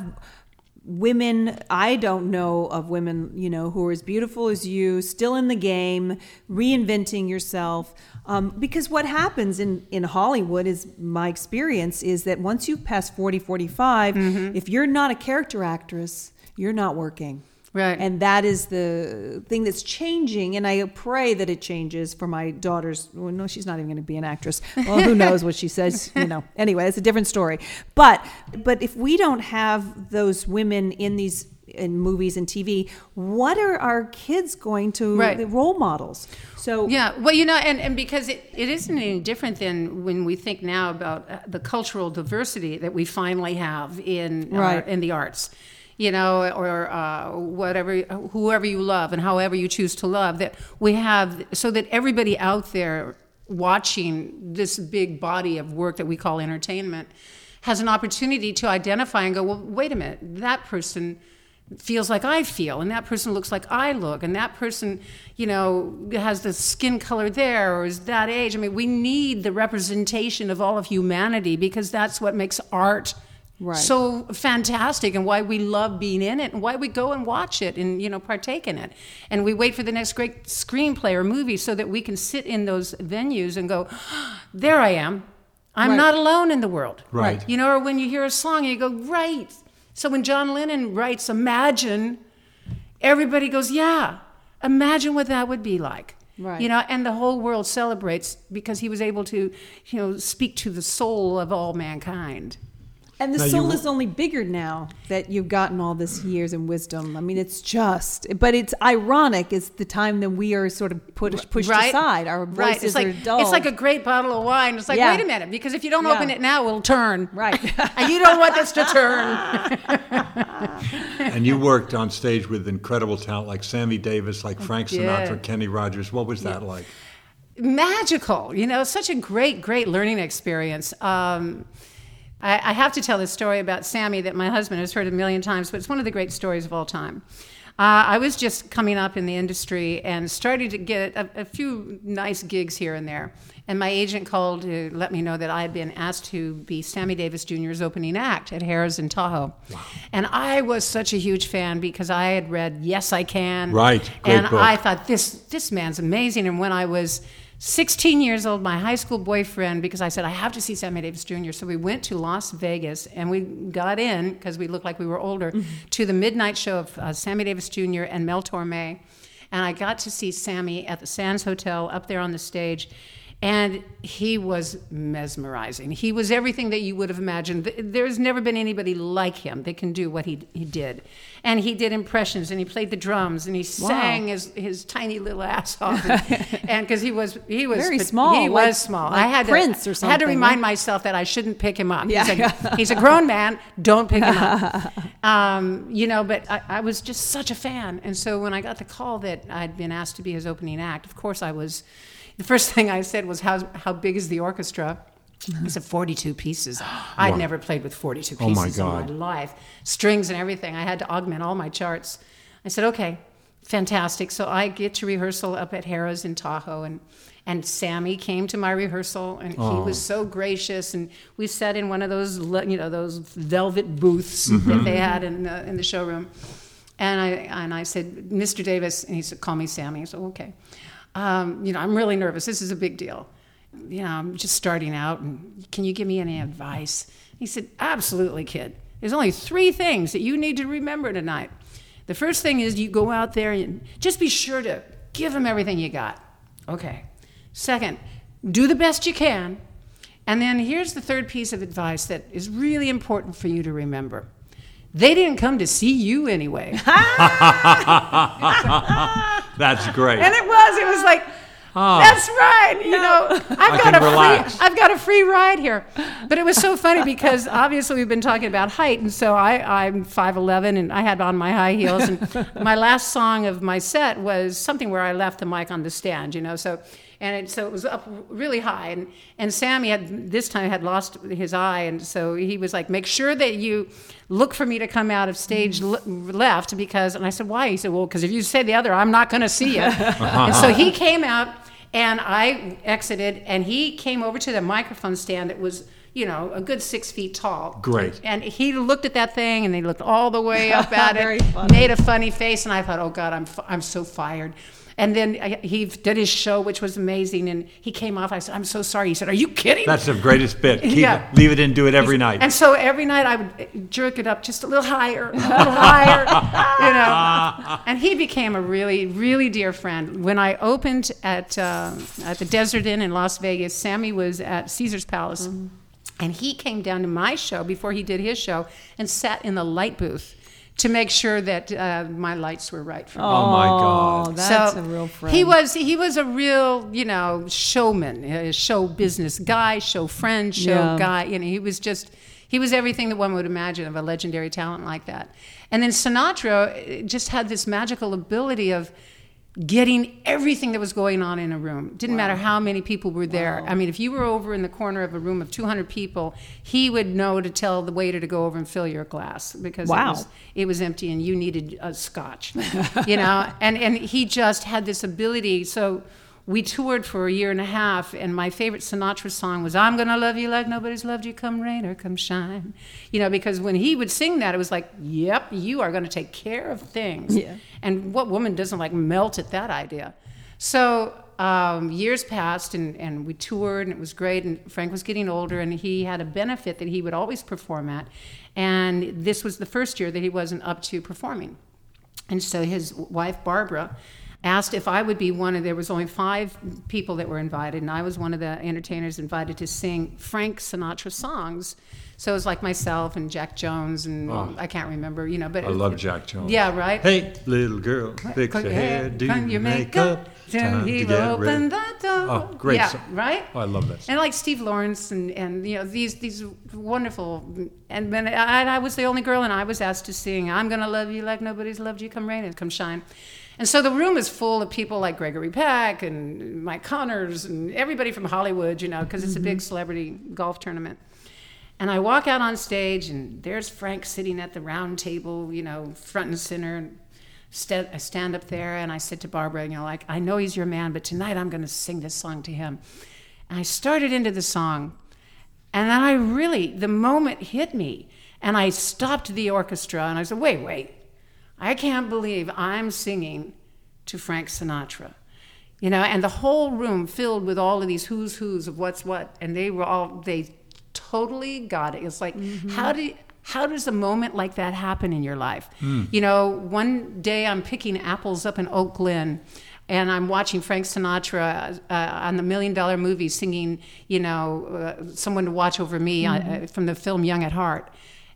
women. I don't know of women, you know, who are as beautiful as you, still in the game, reinventing yourself. Um, because what happens in in Hollywood is my experience is that once you pass 40, 45, Mm-hmm. if you're not a character actress, you're not working. Right. And that is the thing that's changing. And I pray that it changes for my daughter's. Well, no, she's not even going to be an actress. Well, who [laughs] knows what she says? You know. Anyway, it's a different story. But but if we don't have those women in these in movies and TV, what are our kids going to Right. the role models? So Yeah, well, you know, and, and because it, it isn't any different than when we think now about uh, the cultural diversity that we finally have in our- in the arts, you know, or uh, whatever, whoever you love and however you choose to love, that we have, so that everybody out there watching this big body of work that we call entertainment has an opportunity to identify and go, well, wait a minute, that person feels like I feel, and that person looks like I look, and that person, you know, has the skin color there or is that age. I mean, we need the representation of all of humanity because that's what makes art Right. so fantastic and why we love being in it and why we go and watch it and you know partake in it and we wait for the next great screenplay or movie so that we can sit in those venues and go ah, there i am i'm Right. not alone in the world Right. you know or when you hear a song you go right so when john lennon writes imagine everybody goes yeah imagine what that would be like Right. you know and the whole world celebrates because he was able to you know speak to the soul of all mankind And the Now, soul w- is only bigger now that you've gotten all this years and wisdom. I mean, it's just, but it's ironic. It's the time that we are sort of put, pushed right? aside. Our voices right. It's like are dull. it's like a great bottle of wine. It's like Yeah. wait a minute, because if you don't Yeah. open it now, it'll turn. Right. [laughs] and you don't want this to turn. And you worked on stage with incredible talent like Sammy Davis, like Frank. Sinatra, Kenny Rogers. What was that like? Magical, you know, such a great, great learning experience. Um, I, I have to tell this story about Sammy that my husband has heard a million times, but it's one of the great stories of all time. Uh, I was just coming up in the industry and starting to get a, a few nice gigs here and there. And my agent called to let me know that I had been asked to be Sammy Davis Jr.'s opening act at Harrah's in Tahoe. And I was such a huge fan because I had read Yes, I Can. Right, great and book. I thought this this man's amazing. And when I was 16 years old, my high school boyfriend, because I said I have to see Sammy Davis Jr. So we went to Las Vegas and we got in because we looked like we were older to the midnight show of uh, Sammy Davis Jr. and Mel Torme, and I got to see Sammy at the Sands Hotel up there on the stage. And he was mesmerizing. He was everything that you would have imagined. There's never been anybody like him that can do what he, he did. And he did impressions and he played the drums and he sang his, his tiny little ass off. And [laughs] because he was he was Very small, He like- was small. like I had Prince to, or I had to remind myself that I shouldn't pick him up. Yeah. He's, a, he's a grown man. Don't pick him up. [laughs] Um, you know, but I, I was just such a fan. And so when I got the call that I'd been asked to be his opening act, of course I was. The first thing I said was, "How how big is the orchestra?" Uh-huh. I said 42 pieces. [gasps] I'd never played with 42 pieces Oh, my in my life, strings and everything. I had to augment all my charts. I said, "Okay, fantastic." So I get to rehearsal up at Harrah's in Tahoe, and and Sammy came to my rehearsal, and he was oh. so gracious, and we sat in one of those you know those velvet booths mm-hmm. that they mm-hmm. had in the, in the showroom. And I and I said, Mr. Davis, and he said, call me Sammy. I said, okay. Um, you know, I'm really nervous. This is a big deal. You know, I'm just starting out, and can you give me any advice? He said, absolutely, kid. There's only three things that you need to remember tonight. The first thing is you go out there and just be sure to give them everything you got. Okay. Second, do the best you can. And then here's the third piece of advice that is really important for you to remember. They didn't come to see you anyway. [laughs] [laughs] That's great. And it was. It was like, that's right. You know, I've got can a relax. free. I've got a free ride here. But it was so funny because obviously we've been talking about height, and so I, I'm five eleven, and I had on my high heels, and my last song of my set was something where I left the mic on the stand. You know, so. And it, so it was up really high, and, and Sammy had this time had lost his eye, and so he was like, "Make sure that you look for me to come out of stage mm-hmm. le- left," because. And I said, "Why?" He said, "Well, because if you say the other, I'm not going to see you." [laughs] and so he came out, and I exited, and he came over to the microphone stand that was, you know, a good six feet tall. Great. And he looked at that thing, and they looked all the way up [laughs] at Very it, funny. made a funny face, and I thought, "Oh God, I'm f- I'm so fired." And then I- he did his show, which was amazing, and he came off. I said, "I'm so sorry." He said, "Are you kidding?" That's the greatest bit. [laughs] Keep Yeah. it, leave it in, do it every night. And so every night I would jerk it up just a little higher, a little higher, [laughs] you know. And he became a really, really dear friend. When I opened at uh, at the Desert Inn in Las Vegas, Sammy was at Caesar's Palace, and he came down to my show before he did his show and sat in the light booth to make sure that uh, my lights were right for me. oh my God. that's So a real friend. He was he was a real you know showman, a show business guy, show friend, show Yeah. guy. You know, he was just he was everything that one would imagine of a legendary talent like that. And then Sinatra uh, just had this magical ability of getting everything that was going on in a room. Didn't matter how many people were there. I mean, if you were over in the corner of a room of 200 people, he would know to tell the waiter to go over and fill your glass because Wow. it, was, it was empty and you needed a scotch. [laughs] you know, and and he just had this ability. So we toured for a year and a half, and my favorite Sinatra song was "I'm Gonna Love You Like Nobody's Loved You, Come Rain or Come Shine." You know, because when he would sing that, it was like, "Yep, you are to take care of things." Yeah. And what woman doesn't like melt at that idea? So um, years passed, and, and we toured, and it was great. And Frank was getting older, and he had a benefit that he would always perform at. And this was the first year that he wasn't up to performing. And so his wife, Barbara, asked if I would be one of, there was only five people that were invited, and I was one of the entertainers invited to sing Frank Sinatra songs. So it was like myself and Jack Jones, and I can't remember, you know, but I love Jack Jones. Yeah, right? Hey, little girl, fix your hair, do your makeup. Time he will open ready. the door. Oh, great Yeah, song. right? Oh, I love that. song. And like Steve Lawrence and, and you know these these wonderful and then I, I was the only girl and I was asked to sing I'm gonna love you like nobody's loved you come rain and come shine, and so the room is full of people like Gregory Peck and Mike Connors and everybody from Hollywood you know because it's a big mm-hmm. celebrity golf tournament. And I walk out on stage, and there's Frank sitting at the round table, you know, front and center. And st- I stand up there, and I said to Barbara, you know, like, I know he's your man, but tonight I'm going to sing this song to him. And I started into the song, and then I really, the moment hit me, and I stopped the orchestra, and I said, wait, wait, I can't believe I'm singing to Frank Sinatra. You know, and the whole room filled with all of these who's who's of what's what, and they were all they totally got it. It's like how do how does a moment like that happen in your life? You know, one day I'm picking apples up in Oak Glen and I'm watching Frank Sinatra uh, on the Million Dollar Movie singing, you know, uh, someone to watch over me uh, from the film Young at Heart,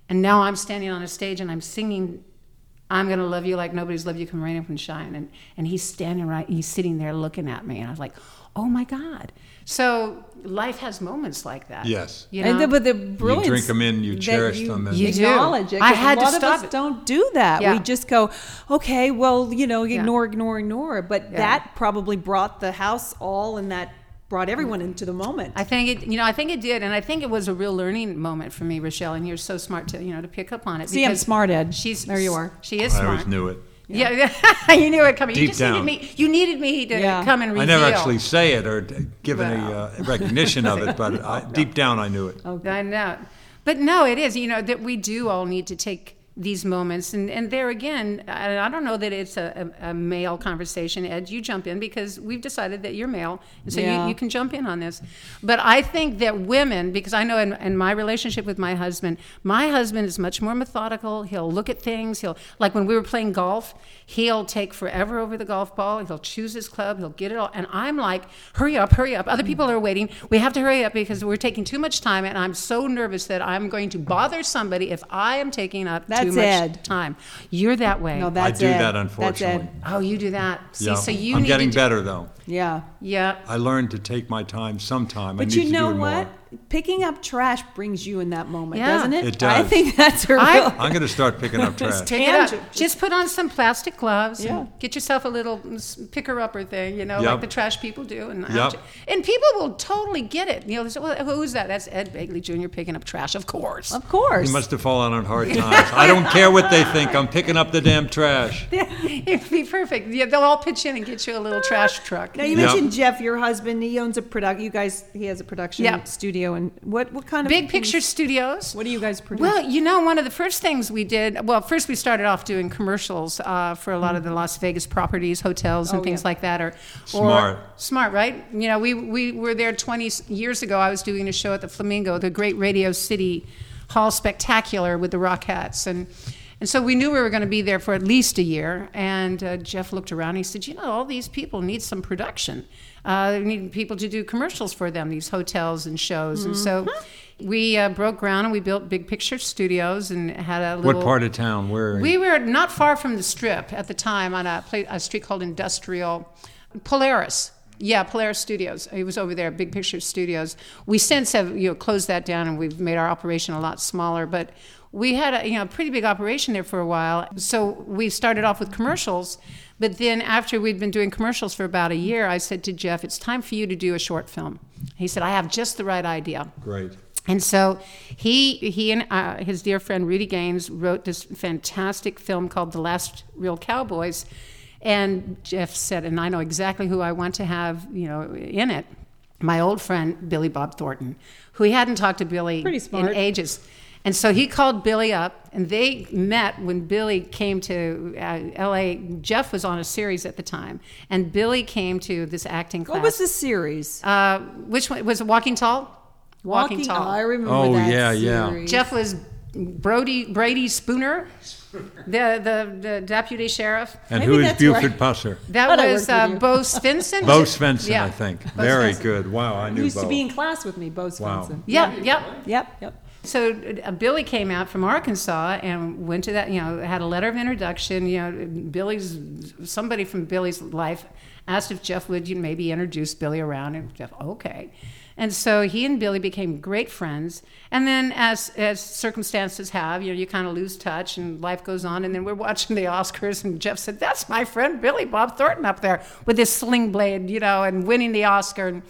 and now I'm standing on a stage and I'm singing. I'm gonna love you like nobody's loved you. Come rain, come shine, and and he's standing right. He's sitting there looking at me, and I was like, oh my god. So life has moments like that. Yes. You know? And the, but the brilliance drink 'em in, you cherish you them, and- You do. acknowledge it. I 'cause had a to lot stop of us it. don't do that. Yeah. We just go, okay, well, you know, Yeah. ignore, ignore, ignore. But Yeah. that probably brought the house all, and that brought everyone into the moment. I think it, you know, I think it did, and I think it was a real learning moment for me, Rochelle. And you're so smart to, you know, to pick up on it. See, I'm because smart, Ed. She's There you are. She is I smart. always knew it. Yeah, yeah. [laughs] you knew it coming. you Deep just down. needed me. You needed me to Yeah. come and reveal. I never actually say it or d- give any uh, recognition of it, [laughs] but I, deep down I knew it. I know. But no, it is, you know, that we do all need to take these moments. And, and there again, I, I don't know that it's a, a, a male conversation. Ed, you jump in because we've decided that you're male. And so Yeah. you, you can jump in on this. But I think that women, because I know in, in my relationship with my husband, my husband is much more methodical. He'll look at things. He'll, like when we were playing golf, he'll take forever over the golf ball. He'll choose his club. He'll get it all. And I'm like, hurry up, hurry up. Other people are waiting. We have to hurry up because we're taking too much time. And I'm so nervous that I'm going to bother somebody if I am taking up too That's much Ed. time. You're that way. no, I that's do Ed. that, That's unfortunately. Oh, you do that. See, Yeah. so you I'm need getting to do- better though. Yeah. Yeah. I learned to take my time sometime. I But need you to know do it what? more. Picking up trash brings you in that moment, Yeah. doesn't it? It does. I think that's a real. I- I'm going to start picking up [laughs] trash. Pick it up. Tangent. Just put on some plastic gloves. Yeah. And get yourself a little picker upper thing, you know, Yep. like the trash people do. And Yep. and people will totally get it. You know, they say, well, who's that? That's Ed Begley Jr. picking up trash, of course. of course. You must have fallen on hard [laughs] times. I don't care what they think. I'm picking up the damn trash. [laughs] It'd be perfect. Yeah, they'll all pitch in and get you a little trash truck. Now you Yep. mentioned Jeff, your husband. He owns a product. You guys, he has a production Yeah. studio. And what what kind of Big Picture Studios. What do you guys produce? Well, you know, one of the first things we did, well, first we started off doing commercials uh, for a lot of the Las Vegas properties, hotels, and Oh, things yeah. like that. Or, or Smart. smart, right? You know, we we were there 20 years ago. I was doing a show at the Flamingo, the great Radio City Hall Spectacular with the Rockettes, and. And so we knew we were going to be there for at least a year. And uh, Jeff looked around. And he said, "You know, all these people need some production. Uh, they need people to do commercials for them. These hotels and shows." And so we uh, broke ground and we built Big Picture Studios and had a little. What part of town? Where? We were not far from the strip at the time on a, pla a street called Industrial Polaris. Yeah, Polaris Studios. It was over there, Big Picture Studios. We since have you know closed that down and we've made our operation a lot smaller, but we had a you know pretty big operation there for a while. So we started off with commercials, but then after we'd been doing commercials for about a year, I said to Jeff, "It's time for you to do a short film." He said, "I have just the right idea." Great. And so he he and uh, his dear friend Rudy Gaines wrote this fantastic film called The Last Real Cowboys. And Jeff said, and I know exactly who I want to have, you know, in it. My old friend Billy Bob Thornton, who he hadn't talked to Billy in ages. And so he called Billy up, and they met when Billy came to uh, L.A. Jeff was on a series at the time, and Billy came to this acting class. what was the series? Uh, which one was it? Walking Tall? Walking, Tall. I remember Oh, that yeah, yeah. Jeff was Brody Grady Spooner, the the, the deputy sheriff. And Maybe who is Buford right. Pusser? That Thought was uh. Bo Svenson. Bo Svenson, Yeah. I think. Bo Very Svenson. good. Wow, I He knew used Bo. to be in class with me, Bo Wow. Svenson. Yep, yep. Yep, yep. So uh, Billy came out from Arkansas and went to that. You know, had a letter of introduction. You know, Billy's somebody from Billy's life asked if Jeff would you maybe introduce Billy around, and Jeff okay. And so he and Billy became great friends. And then, as as circumstances have, you know, you kind of lose touch, and life goes on. And then we're watching the Oscars, and Jeff said, "That's my friend Billy Bob Thornton up there with his sling blade, you know, and winning the Oscar." And,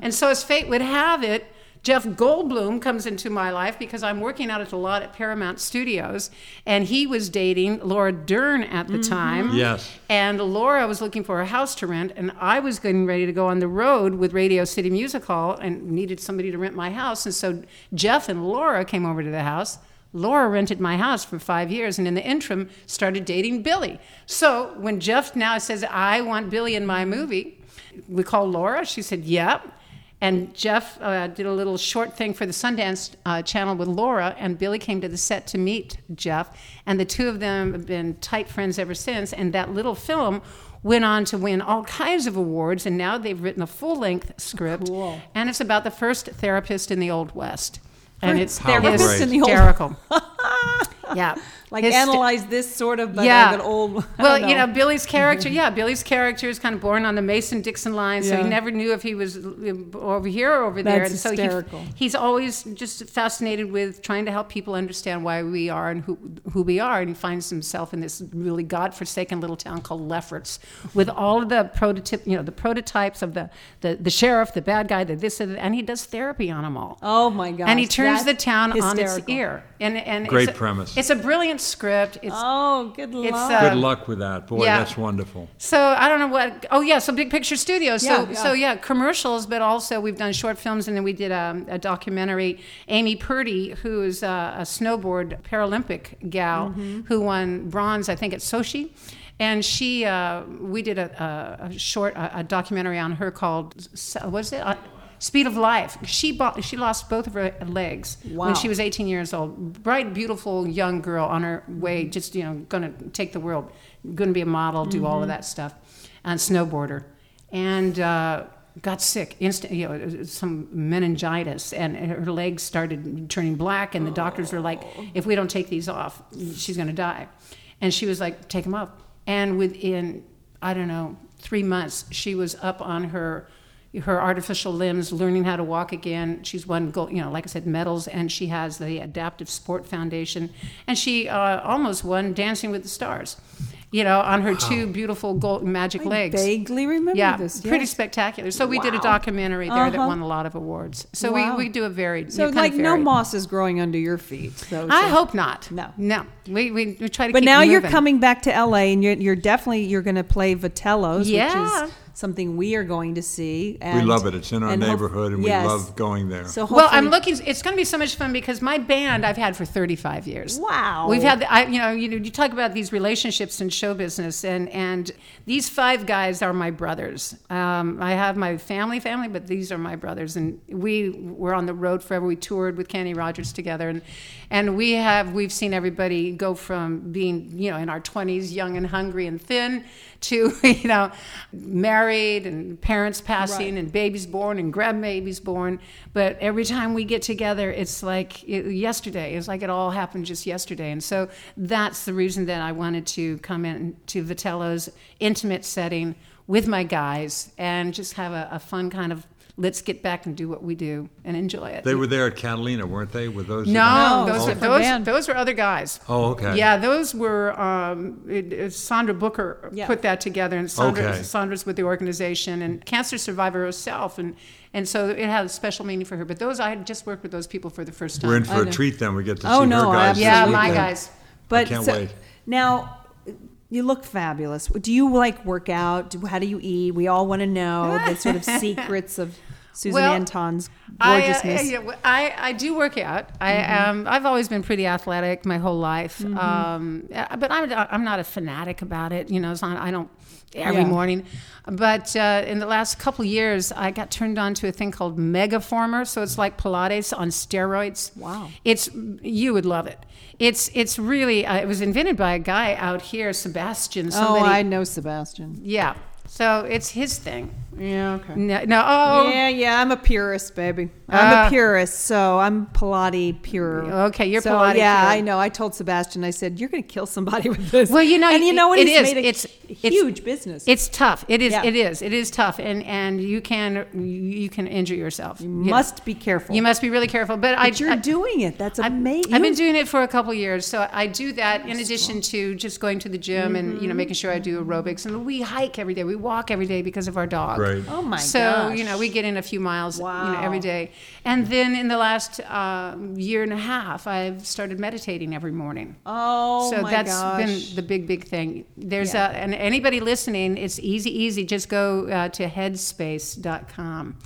and so, as fate would have it, Jeff Goldblum comes into my life because I'm working out at the lot at Paramount Studios, and he was dating Laura Dern at the mm-hmm. time. Yes. And Laura was looking for a house to rent, and I was getting ready to go on the road with Radio City Music Hall and needed somebody to rent my house. And so Jeff and Laura came over to the house. Laura rented my house for five years, and in the interim, started dating Billy. So when Jeff now says, I want Billy in my movie, we called Laura. She said, Yep. And Jeff uh, did a little short thing for the Sundance uh, channel with Laura, and Billy came to the set to meet Jeff. And the two of them have been tight friends ever since. And that little film went on to win all kinds of awards, and now they've written a full length script. Cool. And it's about the first therapist in the Old West. And it's therapist in the Old- hysterical. [laughs] yeah. Like His- analyze this sort of, but yeah. like an old. [laughs] Well, don't you know, Billy's character. Yeah, Billy's character is kind of born on the Mason Dixon line, so Yeah. he never knew if he was over here or over there. That's and so hysterical. He, he's always just fascinated with trying to help people understand why we are and who who we are. And he finds himself in this really godforsaken little town called Lefferts, with all of the prototype, you know, the prototypes of the the, the sheriff, the bad guy, the this, and that, and he does therapy on them all. Oh my god! and he turns the that's town on its ear. And and Great it's a, premise. It's a brilliant script. It's Oh, good luck. It's, uh, Good luck with that. Boy, yeah. that's wonderful. So I don't know what. Oh yeah, so Big Picture Studios. So Yeah, yeah. so yeah, commercials, but also we've done short films, and then we did a, a documentary. Amy Purdy, who is a, a snowboard Paralympic gal Mm-hmm. who won bronze, I think, at Sochi. And she, uh, we did a, a, a short a, a documentary on her called, S- what is it? Speed of Life. She bought, she lost both of her legs Wow. when she was 18 years old. Bright, beautiful young girl on her way, just you know, going to take the world, going to be a model, do all of that stuff, and snowboarder, and uh, got sick instant, you know, some meningitis, and her legs started turning black, and the doctors were like, if we don't take these off, she's going to die, and she was like, take them off, and within I don't know three months, she was up on her her artificial limbs, learning how to walk again. She's won, gold, you know, like I said, medals, and she has the Adaptive Sport Foundation, and she uh, almost won Dancing with the Stars, you know, on her two beautiful gold magic I legs. vaguely remember yeah, this. pretty spectacular. So we did a documentary there that Uh-huh. won a lot of awards. So Wow. we, we do a very So kind like of no moss is growing under your feet. So, I so- hope not. No. no. We, we, we try to. But now you're coming back to LA, and you're, you're definitely you're going to play Vitello's, Yeah. which is something we are going to see. And, we love it. It's in our and hope- neighborhood, and yes. we love going there. So Well, I'm looking. It's going to be so much fun because my band I've had for 35 years. Wow. We've had, the, I, you know, you know, you talk about these relationships in show business, and and these five guys are my brothers. Um, I have my family, family, but these are my brothers, and we were on the road forever. We toured with Kenny Rogers together, and and we have we've seen everybody go from being, you know, in our 20s, young and hungry and thin, to [laughs] you know, married and parents passing Right. and babies born and grandbabies born. But every time we get together, it's like it, yesterday. It's like it all happened just yesterday. And so that's the reason that I wanted to come in to Vitello's intimate setting with my guys and just have a, a fun kind of let's get back and do what we do and enjoy it. they were there at Catalina, weren't they? With those? No, No, those, it's are, a different those, those were other guys. Oh, okay. Yeah, those were um, it, it- Sandra Booker Yeah. put that together, and Sandra, Okay. Sandra's with the organization and cancer survivor herself, and and so it had a special meaning for her. But those I had just worked with those people for the first time. We're in for I a know. treat then. We get to Oh, see no, her guys. yeah, my guys. But can't so- wait. now you look fabulous. Do you like work out? Do, how do you eat? We all want to know the sort of [laughs] secrets of Susan Well, Anton's I, uh, gorgeousness. I, I do work out. I Mm-hmm. um, I've always been pretty athletic my whole life, um, uh, but I'm I'm not a fanatic about it. You know, it's not, I don't every Yeah. morning. But uh, in the last couple of years, I got turned on to a thing called Megaformer. So it's like Pilates on steroids. Wow. It's you would love it. It's it's really uh, it was invented by a guy out here, Sebastian. oh, I know Sebastian. yeah. So it's his thing. Yeah, okay. No, no oh, Yeah, yeah, I'm a purist, baby. I'm Ah. a purist, so I'm Pilates pure. Okay, you're so, Pilates Yeah, pure. I know. I told Sebastian, I said, "You're going to kill somebody [laughs] with this." Well, you know, and you know what? it made a It's- it's- huge business. It's tough. It is. Yeah. It is. It is tough, and and you can you can injure yourself. You must be careful. You must be really careful. But, I, But you're I, doing it. That's amazing. I've been doing it for a couple years, so I do that in addition to just going to the gym and you know Mm-hmm. making sure I do aerobics. And we hike every day. We walk every day because of our dog. Right. Oh my so gosh. you know we get in a few miles you know every Wow. day and then in the last uh, year and a half i've started meditating every morning Oh so my that's gosh. been the big big thing there's Yeah. a and anybody listening it's easy easy just go uh, to headspace.com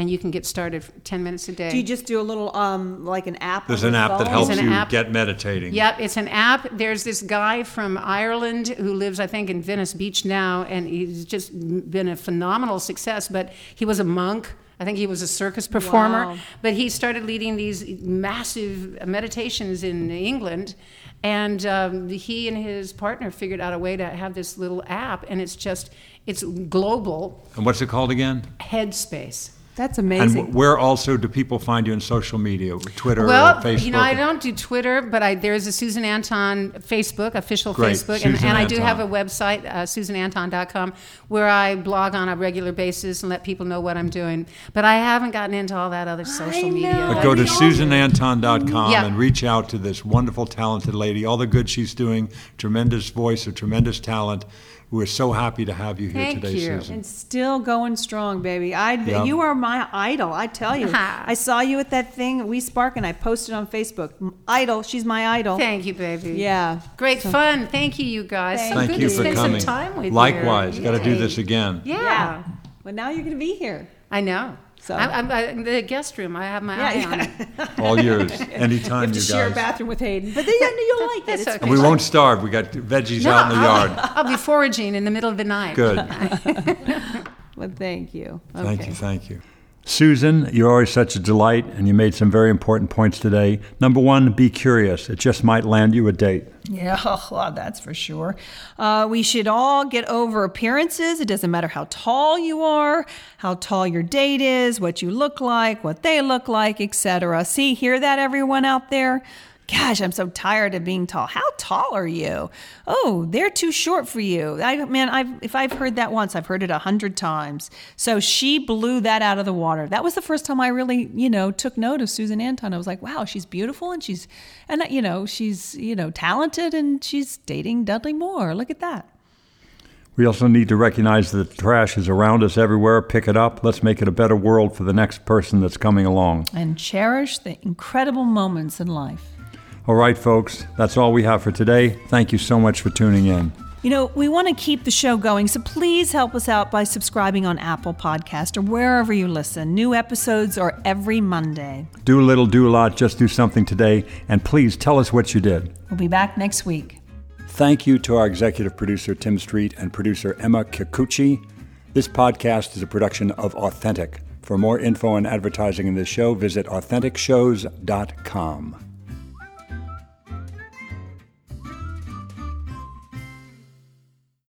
and you can get started 10 minutes a day Do you just do a little um like an app? There's an your app that helps you app. get meditating. Yep, it's an app. There's this guy from Ireland who lives, I think, in Venice Beach now, and he's just been a phenomenal success. But he was a monk I think he was a circus performer, Wow. but he started leading these massive meditations in England. And um, he and his partner figured out a way to have this little app, and it's just it's global And what's it called again? headspace. That's amazing. wh- where also do people find you in social media, Twitter Well, or Facebook? you know, I don't do Twitter, but I, there's a Susan Anton Facebook, official Great, Facebook, and, Susan and I do have a website, uh, susananton.com, where I blog on a regular basis and let people know what I'm doing. But I haven't gotten into all that other social know. media. But go to susananton.com Yeah. and reach out to this wonderful, talented lady. All the good she's doing, tremendous voice, a tremendous talent. We're so happy to have you here Thank today, you. Susan. and still going strong, baby. I Yeah. you are my idol. I tell you. [laughs] I saw you at that thing We Spark, and I posted on Facebook. Idol. She's my idol. Thank you, baby. Yeah. Great fun. Thank you, you guys. so Thank good you to for spend coming. some time with you. Likewise, you. got to do this again. Yeah. Well, now you're going to be here. I know. So- I'm, I'm, I'm the guest room. I have my eye on it. [laughs] All yours, [laughs] You anytime, have to you share a bathroom with Hayden, but [laughs] then you'll like it. It's okay. And we won't starve. We got veggies No, out in the I'll, yard. I'll be foraging in the middle of the night. Good. Well, thank you. Thank you, thank you. Susan, you're always such a delight, and you made some very important points today. Number one, be curious. It just might land you a date. Yeah, well, [laughs] that's for sure. Uh, we should all get over appearances. It doesn't matter how tall you are, how tall your date is, what you look like, what they look like, etc. See, hear that, everyone out there? Gosh, I'm so tired of being tall. How tall are you? Oh, they're too short for you. I, man, I've, if I've heard that once, I've heard it a hundred times. So she blew that out of the water. That was the first time I really, you know, took note of Susan Anton. I was like, wow, she's beautiful and she's, and you know, she's, you know, talented and she's dating Dudley Moore. Look at that. We also need to recognize that the trash is around us everywhere. Pick it up. Let's make it a better world for the next person that's coming along. And cherish the incredible moments in life. All right, folks, that's all we have for today. Thank you so much for tuning in. You know, we want to keep the show going, so please help us out by subscribing on Apple Podcast or wherever you listen. New episodes are every Monday. Do a little, do a lot, just do something today, and please tell us what you did. We'll be back next week. Thank you to our executive producer, Tim Street, and producer, Emma Kikuchi. This podcast is a production of Authentic. For more info and advertising in this show, visit AuthenticShows.com.